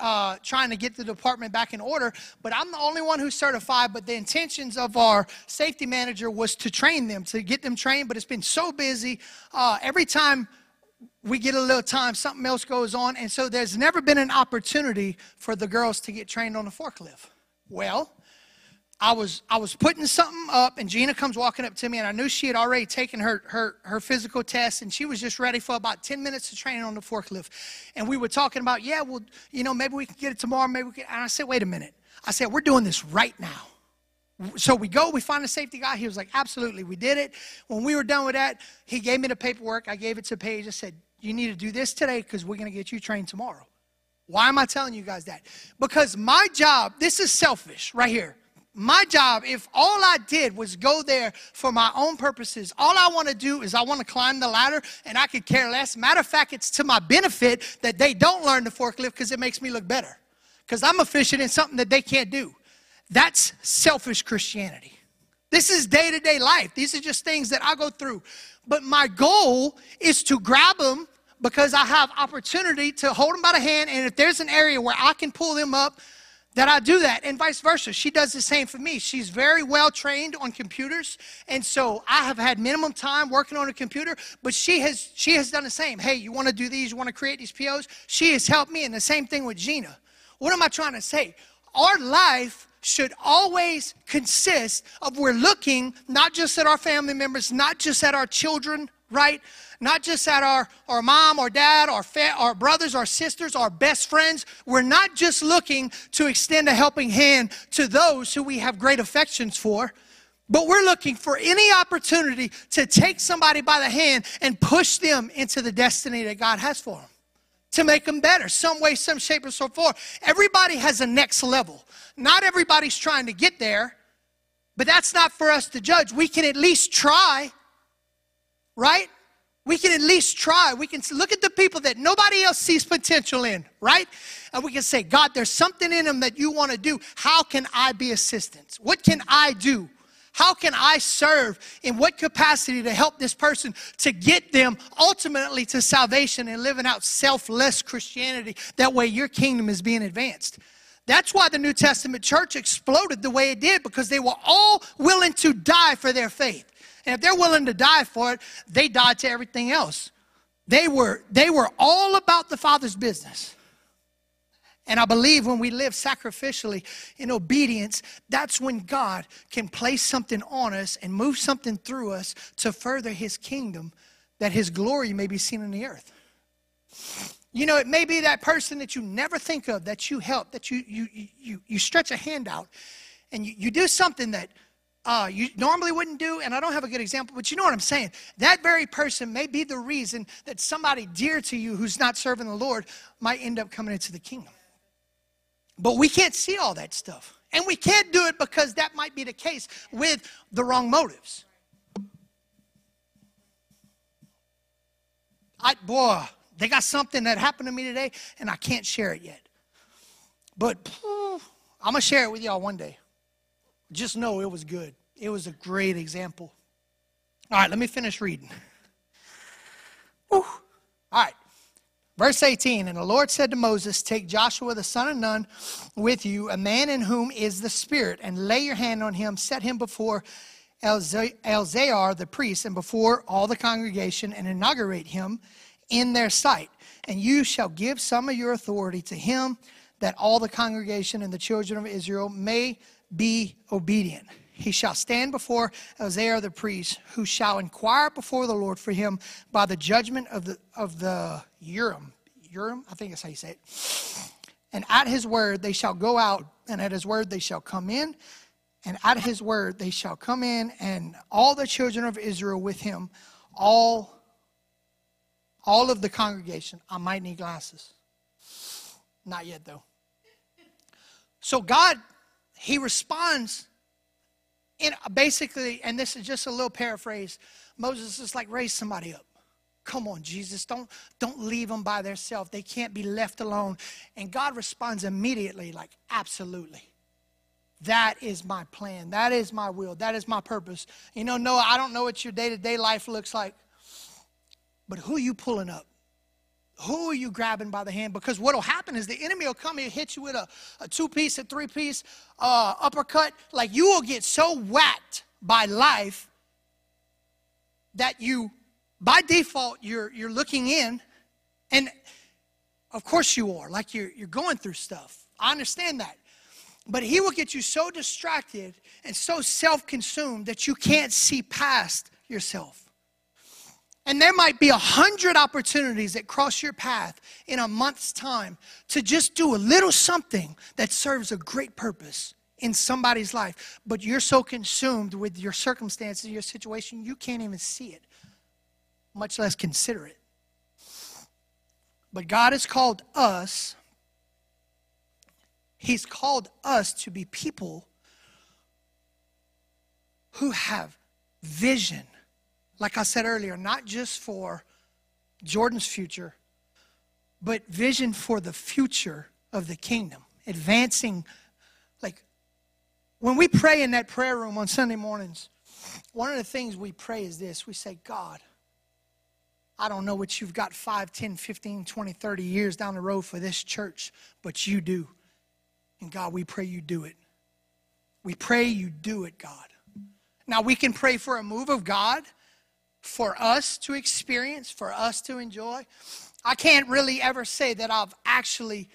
B: uh, trying to get the department back in order. But I'm the only one who's certified. But the intentions of our safety manager was to train them, to get them trained. But it's been so busy. Uh, every time we get a little time, something else goes on. And so there's never been an opportunity for the girls to get trained on the forklift. Well, I was I was putting something up, and Gina comes walking up to me, and I knew she had already taken her her her physical test, and she was just ready for about ten minutes of training on the forklift. And we were talking about, yeah, well, you know, maybe we can get it tomorrow, maybe we can. And I said, wait a minute. I said, we're doing this right now. So we go, we find a safety guy. He was like, absolutely, we did it. When we were done with that, he gave me the paperwork. I gave it to Paige. I said, you need to do this today because we're going to get you trained tomorrow. Why am I telling you guys that? Because my job, this is selfish right here. My job, if all I did was go there for my own purposes, all I want to do is I want to climb the ladder and I could care less. Matter of fact, it's to my benefit that they don't learn the forklift because it makes me look better. Because I'm efficient in something that they can't do. That's selfish Christianity. This is day to day life. These are just things that I go through. But my goal is to grab them because I have opportunity to hold them by the hand. And if there's an area where I can pull them up, that I do that, and vice versa. She does the same for me. She's very well trained on computers, and so I have had minimum time working on a computer. But she has she has done the same. Hey, you want to do these? You want to create these POs? She has helped me, and the same thing with Gina. What am I trying to say? Our life should always consist of we're looking not just at our family members, not just at our children, right? Not just at our, our mom or dad, our, fa- our brothers, our sisters, our best friends. We're not just looking to extend a helping hand to those who we have great affections for, but we're looking for any opportunity to take somebody by the hand and push them into the destiny that God has for them to make them better, some way, some shape, or so forth. Everybody has a next level. Not everybody's trying to get there, but that's not for us to judge. We can at least try, right? We can at least try. We can look at the people that nobody else sees potential in, right? And we can say, God, there's something in them that you want to do. How can I be assistance? What can I do? How can I serve? In what capacity to help this person to get them ultimately to salvation and living out selfless Christianity? That way, your kingdom is being advanced. That's why the New Testament church exploded the way it did because they were all willing to die for their faith. And if they're willing to die for it, they died to everything else. They were, they were all about the Father's business. And I believe when we live sacrificially in obedience, that's when God can place something on us and move something through us to further His kingdom, that His glory may be seen in the earth. You know, it may be that person that you never think of, that you help, that you, you, you, you stretch a hand out, and you, you do something that uh, you normally wouldn't do, and I don't have a good example, but you know what I'm saying. That very person may be the reason that somebody dear to you who's not serving the Lord might end up coming into the kingdom. But we can't see all that stuff. And we can't do it because that might be the case with the wrong motives. I, boy, they got something that happened to me today, and I can't share it yet. But I'm going to share it with y'all one day. Just know it was good. It was a great example. All right, let me finish reading. Whew. All right. Verse 18, and the Lord said to Moses, Take Joshua the son of Nun with you, a man in whom is the Spirit, and lay your hand on him, set him before Eleazar the priest and before all the congregation, and inaugurate him in their sight. And you shall give some of your authority to him, that all the congregation and the children of Israel may be obedient. He shall stand before Eleazar the priest, who shall inquire before the Lord for him by the judgment of the of the Urim. Urim, I think that's how you say it. And at his word they shall go out, and at his word they shall come in, and at his word they shall come in, and all the children of Israel with him, all all of the congregation. I might need glasses. Not yet though. So God, He responds in basically, and this is just a little paraphrase. Moses is like, raise somebody up. Come on, Jesus, don't, don't leave them by themselves. They can't be left alone. And God responds immediately, like, absolutely. That is my plan. That is my will. That is my purpose. You know, Noah, I don't know what your day to day life looks like, but who are you pulling up? Who are you grabbing by the hand? Because what will happen is the enemy will come and hit you with a, a two piece, a three piece uh, uppercut. Like you will get so whacked by life that you, by default, you're, you're looking in. And of course you are, like you're, you're going through stuff. I understand that. But he will get you so distracted and so self consumed that you can't see past yourself. And there might be a hundred opportunities that cross your path in a month's time to just do a little something that serves a great purpose in somebody's life. But you're so consumed with your circumstances, your situation, you can't even see it, much less consider it. But God has called us, He's called us to be people who have vision like I said earlier, not just for Jordan's future, but vision for the future of the kingdom, advancing. Like when we pray in that prayer room on Sunday mornings, one of the things we pray is this we say, God, I don't know what you've got 5, 10, 15, 20, 30 years down the road for this church, but you do. And God, we pray you do it. We pray you do it, God. Now, we can pray for a move of God for us to experience, for us to enjoy. I can't really ever say that I've actually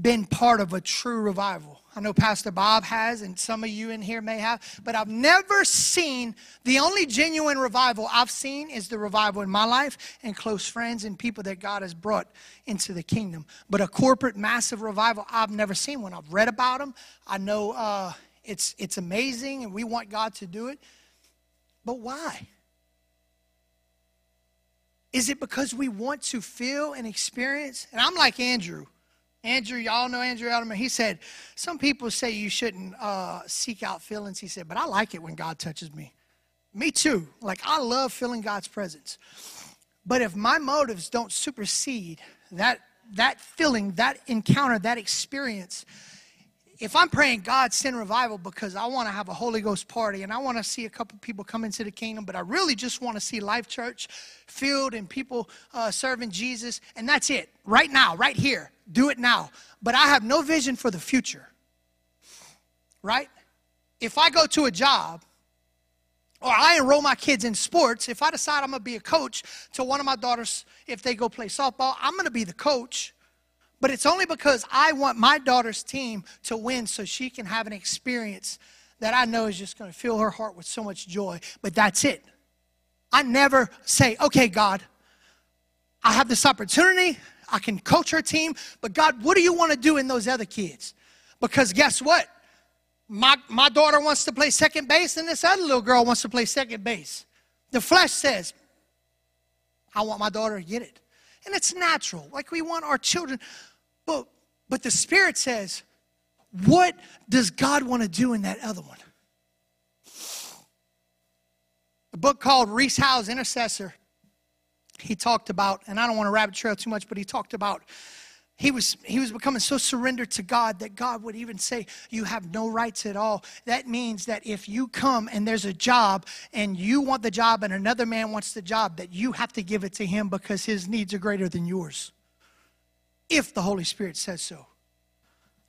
B: been part of a true revival. I know Pastor Bob has, and some of you in here may have, but I've never seen the only genuine revival I've seen is the revival in my life and close friends and people that God has brought into the kingdom. But a corporate, massive revival, I've never seen one. I've read about them. I know uh, it's, it's amazing, and we want God to do it. But why? Is it because we want to feel and experience? And I'm like Andrew. Andrew, y'all know Andrew Edelman. He said, Some people say you shouldn't uh, seek out feelings. He said, But I like it when God touches me. Me too. Like, I love feeling God's presence. But if my motives don't supersede that, that feeling, that encounter, that experience, if I'm praying God send revival because I want to have a Holy Ghost party and I want to see a couple people come into the kingdom, but I really just want to see Life Church filled and people uh, serving Jesus, and that's it. Right now, right here, do it now. But I have no vision for the future. Right? If I go to a job or I enroll my kids in sports, if I decide I'm going to be a coach to one of my daughters, if they go play softball, I'm going to be the coach but it's only because I want my daughter's team to win so she can have an experience that I know is just going to fill her heart with so much joy. But that's it. I never say, okay, God, I have this opportunity. I can coach her team. But God, what do you want to do in those other kids? Because guess what? My, my daughter wants to play second base, and this other little girl wants to play second base. The flesh says, I want my daughter to get it. And it's natural. Like we want our children. But, but the Spirit says, what does God want to do in that other one? A book called Rees Howells Intercessor, he talked about, and I don't want to rabbit trail too much, but he talked about he was he was becoming so surrendered to God that God would even say you have no rights at all. That means that if you come and there's a job and you want the job and another man wants the job that you have to give it to him because his needs are greater than yours if the Holy Spirit says so.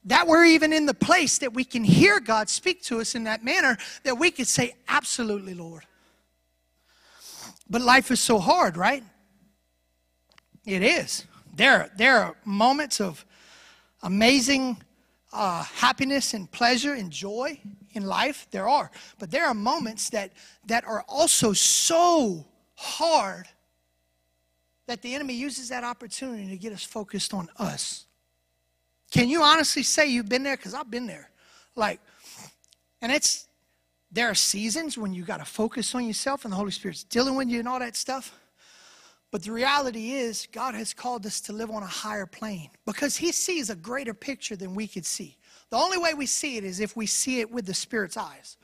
B: That we're even in the place that we can hear God speak to us in that manner that we could say, Absolutely, Lord. But life is so hard, right? It is. There, there are moments of amazing uh, happiness and pleasure and joy in life. There are. But there are moments that, that are also so hard that the enemy uses that opportunity to get us focused on us. Can you honestly say you've been there? Because I've been there. Like, and it's, there are seasons when you got to focus on yourself and the Holy Spirit's dealing with you and all that stuff. But the reality is, God has called us to live on a higher plane because He sees a greater picture than we could see. The only way we see it is if we see it with the Spirit's eyes.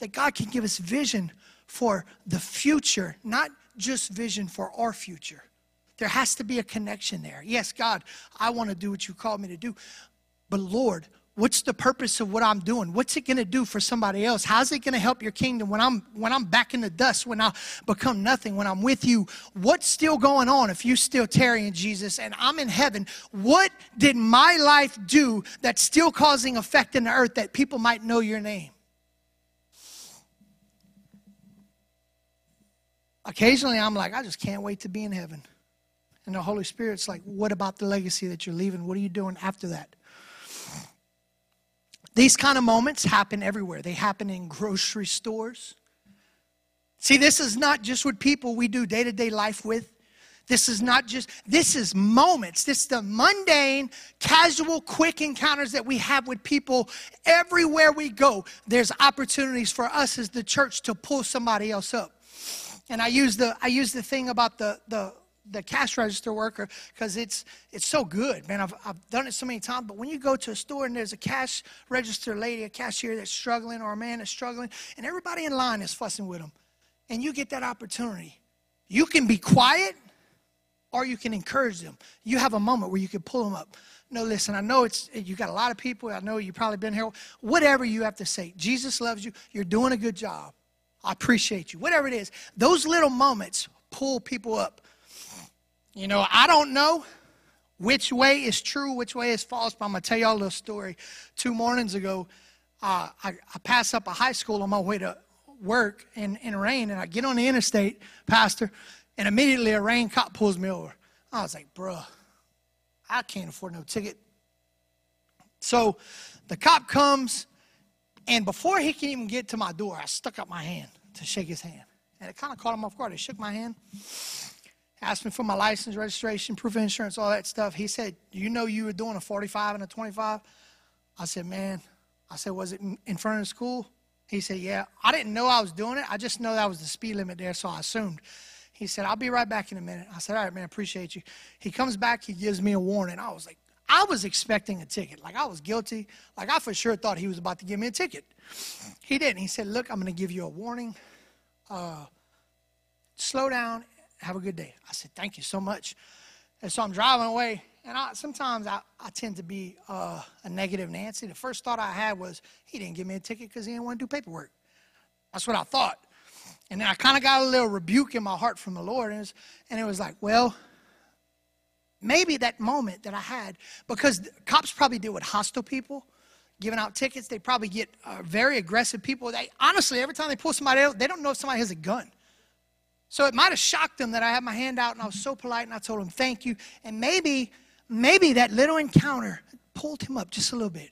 B: That God can give us vision for the future, not just vision for our future. There has to be a connection there. Yes, God, I want to do what you called me to do. But Lord, what's the purpose of what i'm doing? What's it going to do for somebody else? How's it going to help your kingdom when i'm when i'm back in the dust when i become nothing when i'm with you? What's still going on if you still tarry in jesus and i'm in heaven? What did my life do that's still causing effect in the earth that people might know your name? Occasionally i'm like i just can't wait to be in heaven and the holy spirit's like what about the legacy that you're leaving what are you doing after that these kind of moments happen everywhere. They happen in grocery stores. See, this is not just what people we do day to day life with. This is not just, this is moments. This is the mundane, casual, quick encounters that we have with people everywhere we go. There's opportunities for us as the church to pull somebody else up. And I use the I use the thing about the the the cash register worker because it's it's so good, man. I've, I've done it so many times. But when you go to a store and there's a cash register lady, a cashier that's struggling, or a man that's struggling, and everybody in line is fussing with them, and you get that opportunity, you can be quiet or you can encourage them. You have a moment where you can pull them up. No, listen, I know it's you got a lot of people. I know you've probably been here. Whatever you have to say, Jesus loves you. You're doing a good job. I appreciate you. Whatever it is, those little moments pull people up you know, I don't know which way is true, which way is false, but I'm going to tell y'all a little story. Two mornings ago, uh, I, I passed up a high school on my way to work in, in rain, and I get on the interstate, Pastor, and immediately a rain cop pulls me over. I was like, bruh, I can't afford no ticket. So the cop comes, and before he can even get to my door, I stuck out my hand to shake his hand. And it kind of caught him off guard. He shook my hand asked me for my license, registration, proof of insurance, all that stuff. He said, You know, you were doing a 45 and a 25? I said, Man, I said, Was it in front of the school? He said, Yeah. I didn't know I was doing it. I just know that was the speed limit there, so I assumed. He said, I'll be right back in a minute. I said, All right, man, appreciate you. He comes back, he gives me a warning. I was like, I was expecting a ticket. Like I was guilty. Like I for sure thought he was about to give me a ticket. He didn't. He said, Look, I'm going to give you a warning. Uh, slow down have a good day. I said, Thank you so much. And so I'm driving away, and I, sometimes I, I tend to be uh, a negative Nancy. The first thought I had was, He didn't give me a ticket because he didn't want to do paperwork. That's what I thought. And then I kind of got a little rebuke in my heart from the Lord, and it, was, and it was like, Well, maybe that moment that I had, because cops probably deal with hostile people giving out tickets. They probably get uh, very aggressive people. They honestly, every time they pull somebody out, they don't know if somebody has a gun. So it might have shocked them that I had my hand out and I was so polite and I told him thank you. And maybe, maybe that little encounter pulled him up just a little bit.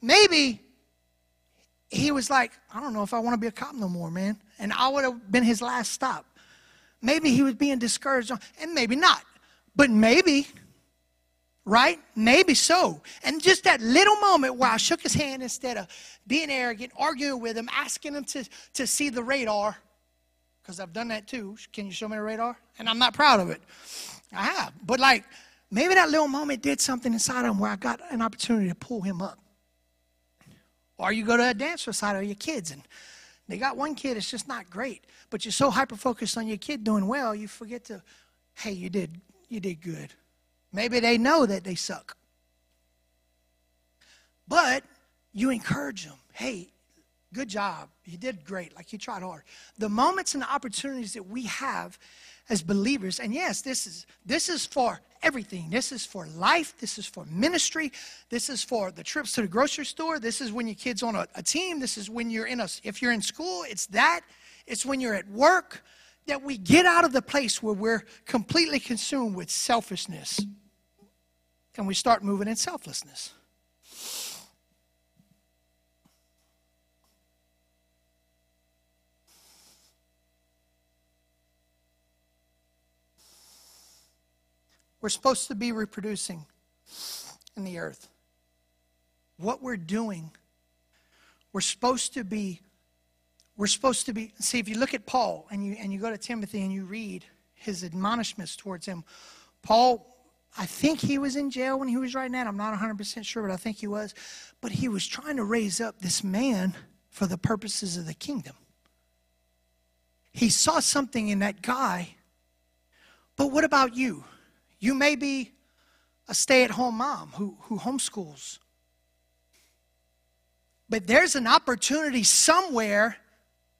B: Maybe he was like, I don't know if I want to be a cop no more, man. And I would have been his last stop. Maybe he was being discouraged, and maybe not. But maybe, right? Maybe so. And just that little moment where I shook his hand instead of being arrogant, arguing with him, asking him to, to see the radar, because I've done that too. Can you show me the radar? And I'm not proud of it. I have. But like, maybe that little moment did something inside of him where I got an opportunity to pull him up. Or you go to a dance recital of your kids and they got one kid that's just not great, but you're so hyper focused on your kid doing well, you forget to, hey, you did, you did good. Maybe they know that they suck. But you encourage them, hey, Good job. You did great. Like you tried hard. The moments and the opportunities that we have as believers, and yes, this is this is for everything. This is for life. This is for ministry. This is for the trips to the grocery store. This is when your kid's on a, a team. This is when you're in a if you're in school, it's that. It's when you're at work that we get out of the place where we're completely consumed with selfishness and we start moving in selflessness. We're supposed to be reproducing in the earth. What we're doing, we're supposed to be, we're supposed to be, see, if you look at Paul and you, and you go to Timothy and you read his admonishments towards him, Paul, I think he was in jail when he was writing that. I'm not 100% sure, but I think he was. But he was trying to raise up this man for the purposes of the kingdom. he saw something in that guy. But what about you? You may be a stay at home mom who, who homeschools. But there's an opportunity somewhere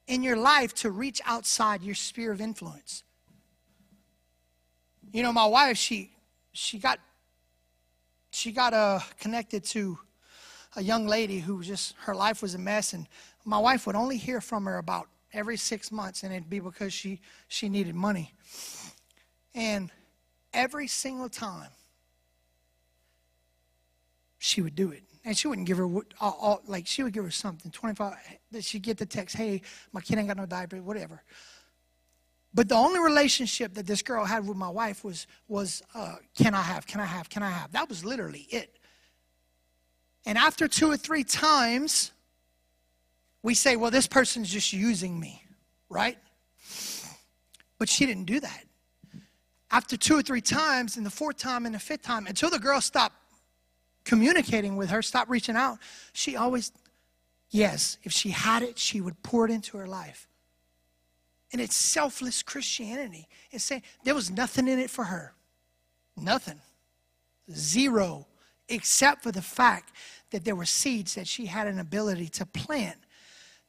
B: in your life to reach outside your sphere of influence. You know, my wife, she she got she got uh, connected to a young lady who just her life was a mess, and my wife would only hear from her about every six months, and it'd be because she she needed money. And every single time, she would do it. And she wouldn't give her all, all, like she would give her something 25 she'd get the text hey my kid ain't got no diaper whatever. But the only relationship that this girl had with my wife was was uh, can i have can i have can i have? That was literally it. And after two or three times we say well this person's just using me right? But she didn't do that after two or three times and the fourth time and the fifth time until the girl stopped communicating with her, stop reaching out. She always, yes, if she had it, she would pour it into her life. And it's selfless Christianity. It's saying there was nothing in it for her. Nothing. Zero. Except for the fact that there were seeds that she had an ability to plant.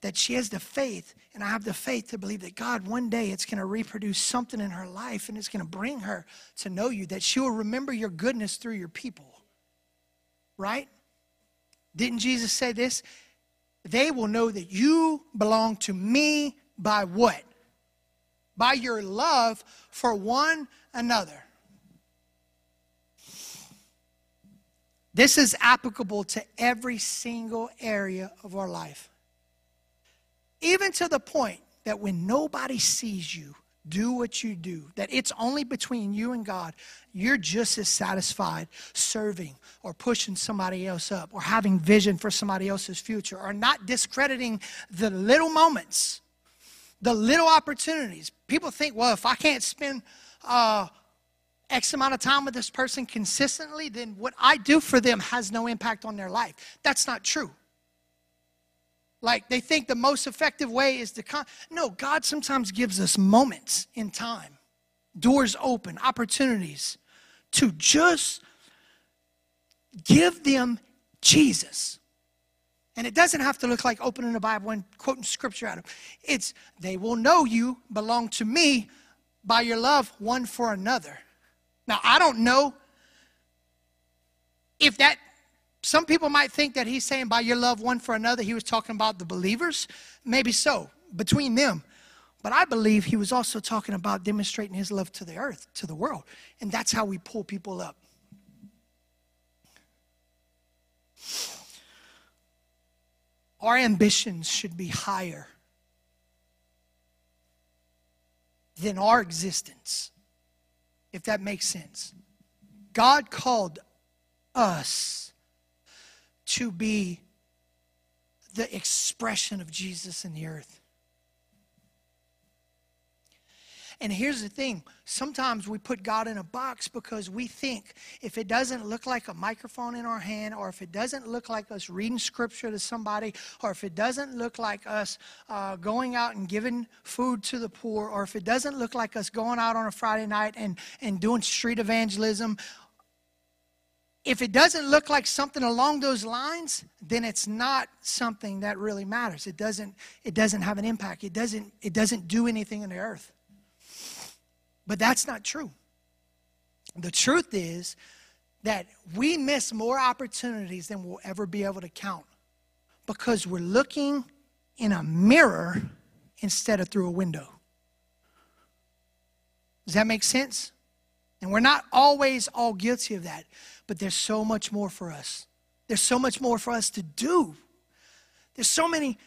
B: That she has the faith, and I have the faith to believe that God, one day, it's going to reproduce something in her life and it's going to bring her to know you, that she will remember your goodness through your people right? Didn't Jesus say this? They will know that you belong to me by what? By your love for one another. This is applicable to every single area of our life. Even to the point that when nobody sees you, do what you do, that it's only between you and God, you're just as satisfied serving or pushing somebody else up or having vision for somebody else's future or not discrediting the little moments, the little opportunities. People think, well, if I can't spend uh, X amount of time with this person consistently, then what I do for them has no impact on their life. That's not true. Like they think the most effective way is to come. No, God sometimes gives us moments in time, doors open, opportunities to just give them Jesus. And it doesn't have to look like opening the Bible and quoting scripture out of it. It's they will know you belong to me by your love one for another. Now, I don't know if that some people might think that he's saying by your love one for another, he was talking about the believers. Maybe so, between them. But I believe he was also talking about demonstrating his love to the earth, to the world. And that's how we pull people up. Our ambitions should be higher than our existence, if that makes sense. God called us to be the expression of Jesus in the earth. And here's the thing sometimes we put God in a box because we think if it doesn't look like a microphone in our hand, or if it doesn't look like us reading scripture to somebody, or if it doesn't look like us uh, going out and giving food to the poor, or if it doesn't look like us going out on a Friday night and, and doing street evangelism, if it doesn't look like something along those lines, then it's not something that really matters. It doesn't, it doesn't have an impact. It doesn't, it doesn't do anything in the earth. But that's not true. The truth is that we miss more opportunities than we'll ever be able to count because we're looking in a mirror instead of through a window. Does that make sense? And we're not always all guilty of that. But there's so much more for us. There's so much more for us to do. There's so many.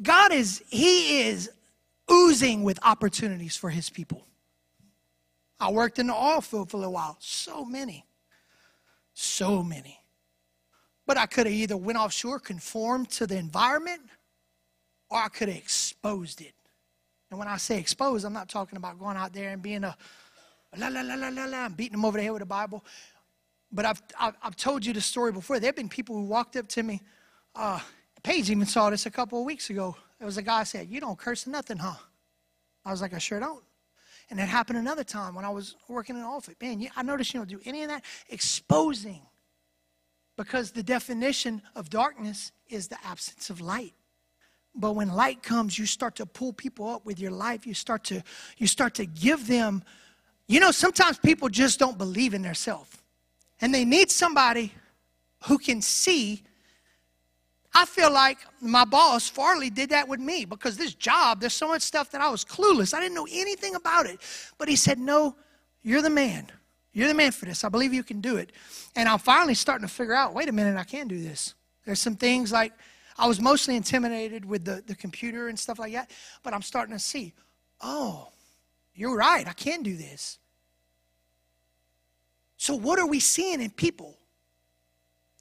B: God is, He is oozing with opportunities for His people. I worked in the oil field for a while. So many. So many. But I could have either went offshore, conformed to the environment, or I could have exposed it. And when I say exposed, I'm not talking about going out there and being a la la la la la la, beating them over the head with a Bible. But I've, I've, told you the story before. There have been people who walked up to me. Uh, Paige even saw this a couple of weeks ago. There was a guy said, You don't curse nothing, huh? I was like, I sure don't. And it happened another time when I was working in an office. Man, I noticed you don't do any of that. Exposing. Because the definition of darkness is the absence of light. But when light comes, you start to pull people up with your life. You start to, you start to give them, you know, sometimes people just don't believe in themselves. And they need somebody who can see I feel like my boss, Farley, did that with me because this job, there's so much stuff that I was clueless. I didn't know anything about it. But he said, No, you're the man. You're the man for this. I believe you can do it. And I'm finally starting to figure out wait a minute, I can do this. There's some things like I was mostly intimidated with the, the computer and stuff like that, but I'm starting to see, oh, you're right, I can do this. So, what are we seeing in people?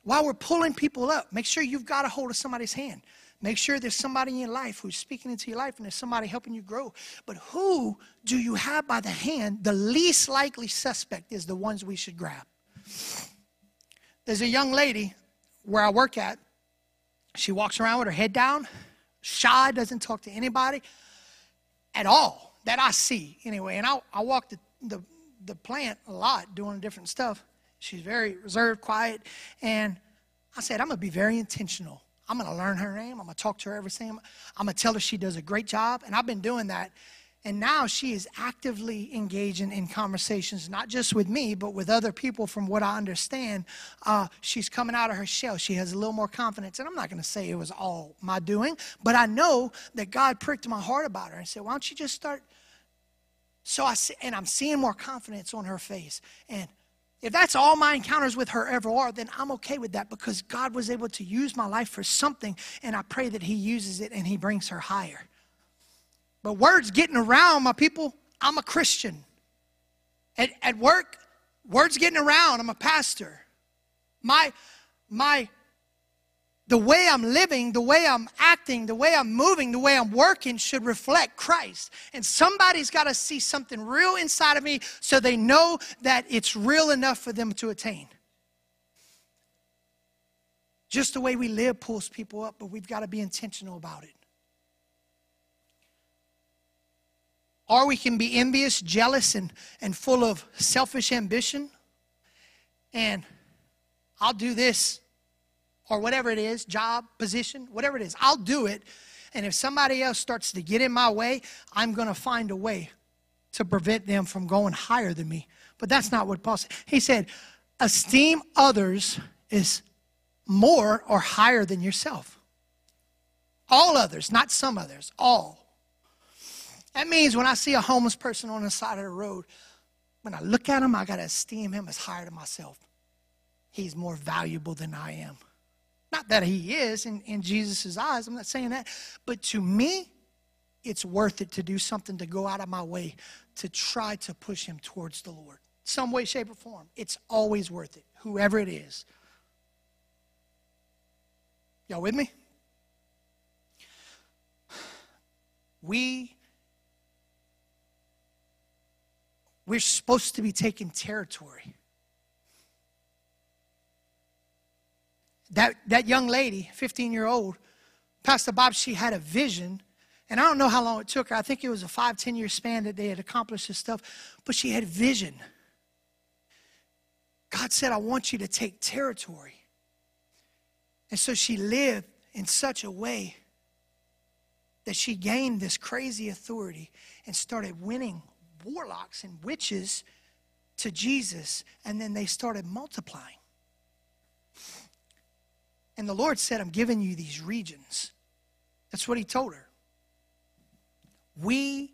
B: while we're pulling people up, make sure you've got a hold of somebody's hand. Make sure there's somebody in your life who's speaking into your life and there's somebody helping you grow. But who do you have by the hand? The least likely suspect is the ones we should grab. There's a young lady where I work at. She walks around with her head down, shy, doesn't talk to anybody at all that I see anyway. And I, I walk the, the, the plant a lot doing different stuff. She's very reserved, quiet. And I said, I'm going to be very intentional. I'm going to learn her name. I'm going to talk to her everything. I'm going to tell her she does a great job. And I've been doing that. And now she is actively engaging in conversations, not just with me, but with other people, from what I understand. Uh, she's coming out of her shell. She has a little more confidence. And I'm not going to say it was all my doing, but I know that God pricked my heart about her and said, Why don't you just start? So I see, and I'm seeing more confidence on her face. And if that's all my encounters with her ever are, then I'm okay with that because God was able to use my life for something, and I pray that He uses it and He brings her higher. But words getting around, my people, I'm a Christian. At, at work, words getting around, I'm a pastor. My, my the way I'm living, the way I'm acting, the way I'm moving, the way I'm working should reflect Christ. And somebody's got to see something real inside of me so they know that it's real enough for them to attain. Just the way we live pulls people up, but we've got to be intentional about it. Or we can be envious, jealous, and, and full of selfish ambition. And I'll do this or whatever it is job, position, whatever it is. I'll do it. And if somebody else starts to get in my way, I'm going to find a way to prevent them from going higher than me. But that's not what Paul said. He said, esteem others is more or higher than yourself. All others, not some others, all. That means when I see a homeless person on the side of the road, when I look at him, I got to esteem him as higher than myself. He's more valuable than I am. Not that he is in, in Jesus' eyes, I'm not saying that. But to me, it's worth it to do something to go out of my way to try to push him towards the Lord. Some way, shape, or form. It's always worth it, whoever it is. Y'all with me? We we're supposed to be taking territory. That, that young lady, 15 year old, Pastor Bob, she had a vision. And I don't know how long it took her. I think it was a five, 10 year span that they had accomplished this stuff. But she had vision. God said, I want you to take territory. And so she lived in such a way that she gained this crazy authority and started winning warlocks and witches to Jesus. And then they started multiplying. And the Lord said, I'm giving you these regions. That's what He told her. We,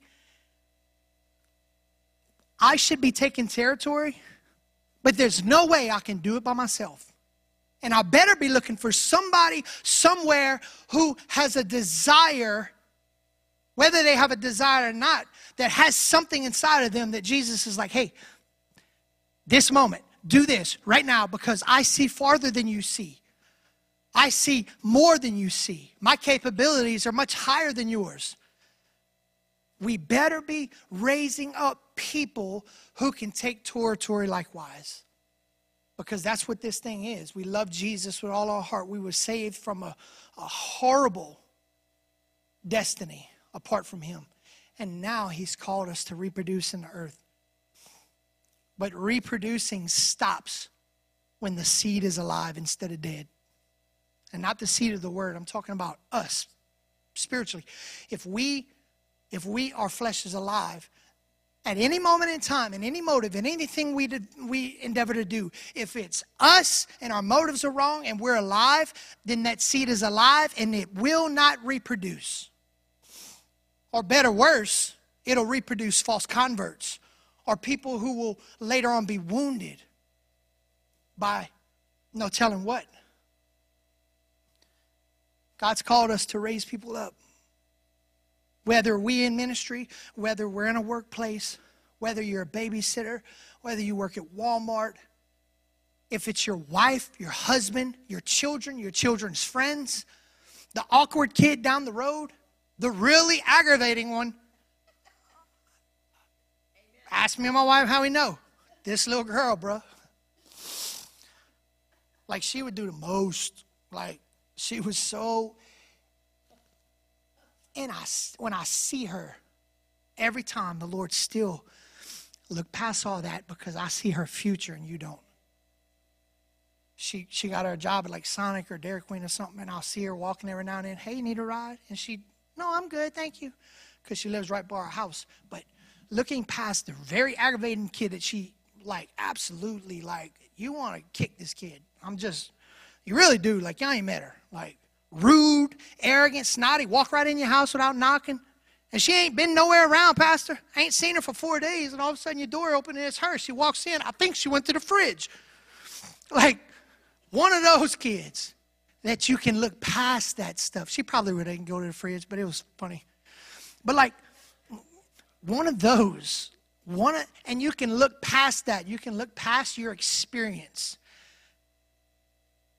B: I should be taking territory, but there's no way I can do it by myself. And I better be looking for somebody somewhere who has a desire, whether they have a desire or not, that has something inside of them that Jesus is like, hey, this moment, do this right now because I see farther than you see. I see more than you see. My capabilities are much higher than yours. We better be raising up people who can take territory likewise. Because that's what this thing is. We love Jesus with all our heart. We were saved from a, a horrible destiny apart from Him. And now he's called us to reproduce in the earth. But reproducing stops when the seed is alive instead of dead. And not the seed of the word. I'm talking about us spiritually. If we if we our flesh is alive, at any moment in time, in any motive, in anything we, did, we endeavor to do, if it's us and our motives are wrong and we're alive, then that seed is alive and it will not reproduce. Or better, worse, it'll reproduce false converts or people who will later on be wounded by no telling what. God's called us to raise people up. Whether we in ministry, whether we're in a workplace, whether you're a babysitter, whether you work at Walmart, if it's your wife, your husband, your children, your children's friends, the awkward kid down the road, the really aggravating one. Ask me and my wife how we know. This little girl, bro. Like she would do the most. Like she was so and I, when I see her, every time the Lord still look past all that because I see her future and you don't. She, she got her job at like Sonic or Dairy Queen or something, and I'll see her walking every now and then. Hey, need a ride? And she, no, I'm good, thank you, because she lives right by our house. But looking past the very aggravating kid that she like absolutely like, you want to kick this kid. I'm just, you really do. Like, y'all ain't met her. Like, rude, arrogant, snotty, walk right in your house without knocking. And she ain't been nowhere around, Pastor. I ain't seen her for four days, and all of a sudden your door open and it's her. She walks in. I think she went to the fridge. Like one of those kids that you can look past that stuff. She probably would not go to the fridge, but it was funny. But like one of those, one of, and you can look past that. You can look past your experience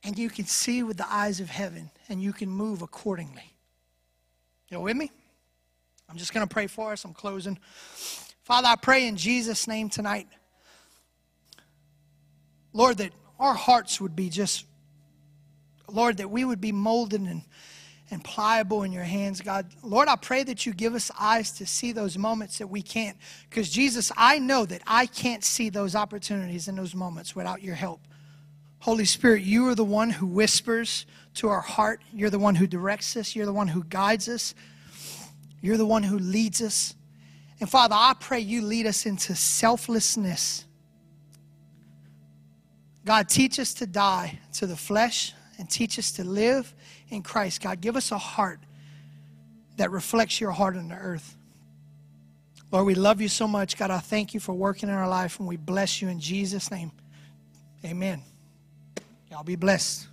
B: and you can see with the eyes of heaven and you can move accordingly. You with me? I'm just going to pray for us. I'm closing. Father, I pray in Jesus' name tonight, Lord, that our hearts would be just, Lord, that we would be molded and, and pliable in your hands, God. Lord, I pray that you give us eyes to see those moments that we can't. Because, Jesus, I know that I can't see those opportunities and those moments without your help. Holy Spirit, you are the one who whispers to our heart. You're the one who directs us. You're the one who guides us. You're the one who leads us. And Father, I pray you lead us into selflessness. God, teach us to die to the flesh and teach us to live in Christ. God, give us a heart that reflects your heart on the earth. Lord, we love you so much. God, I thank you for working in our life and we bless you in Jesus' name. Amen. Y'all be blessed.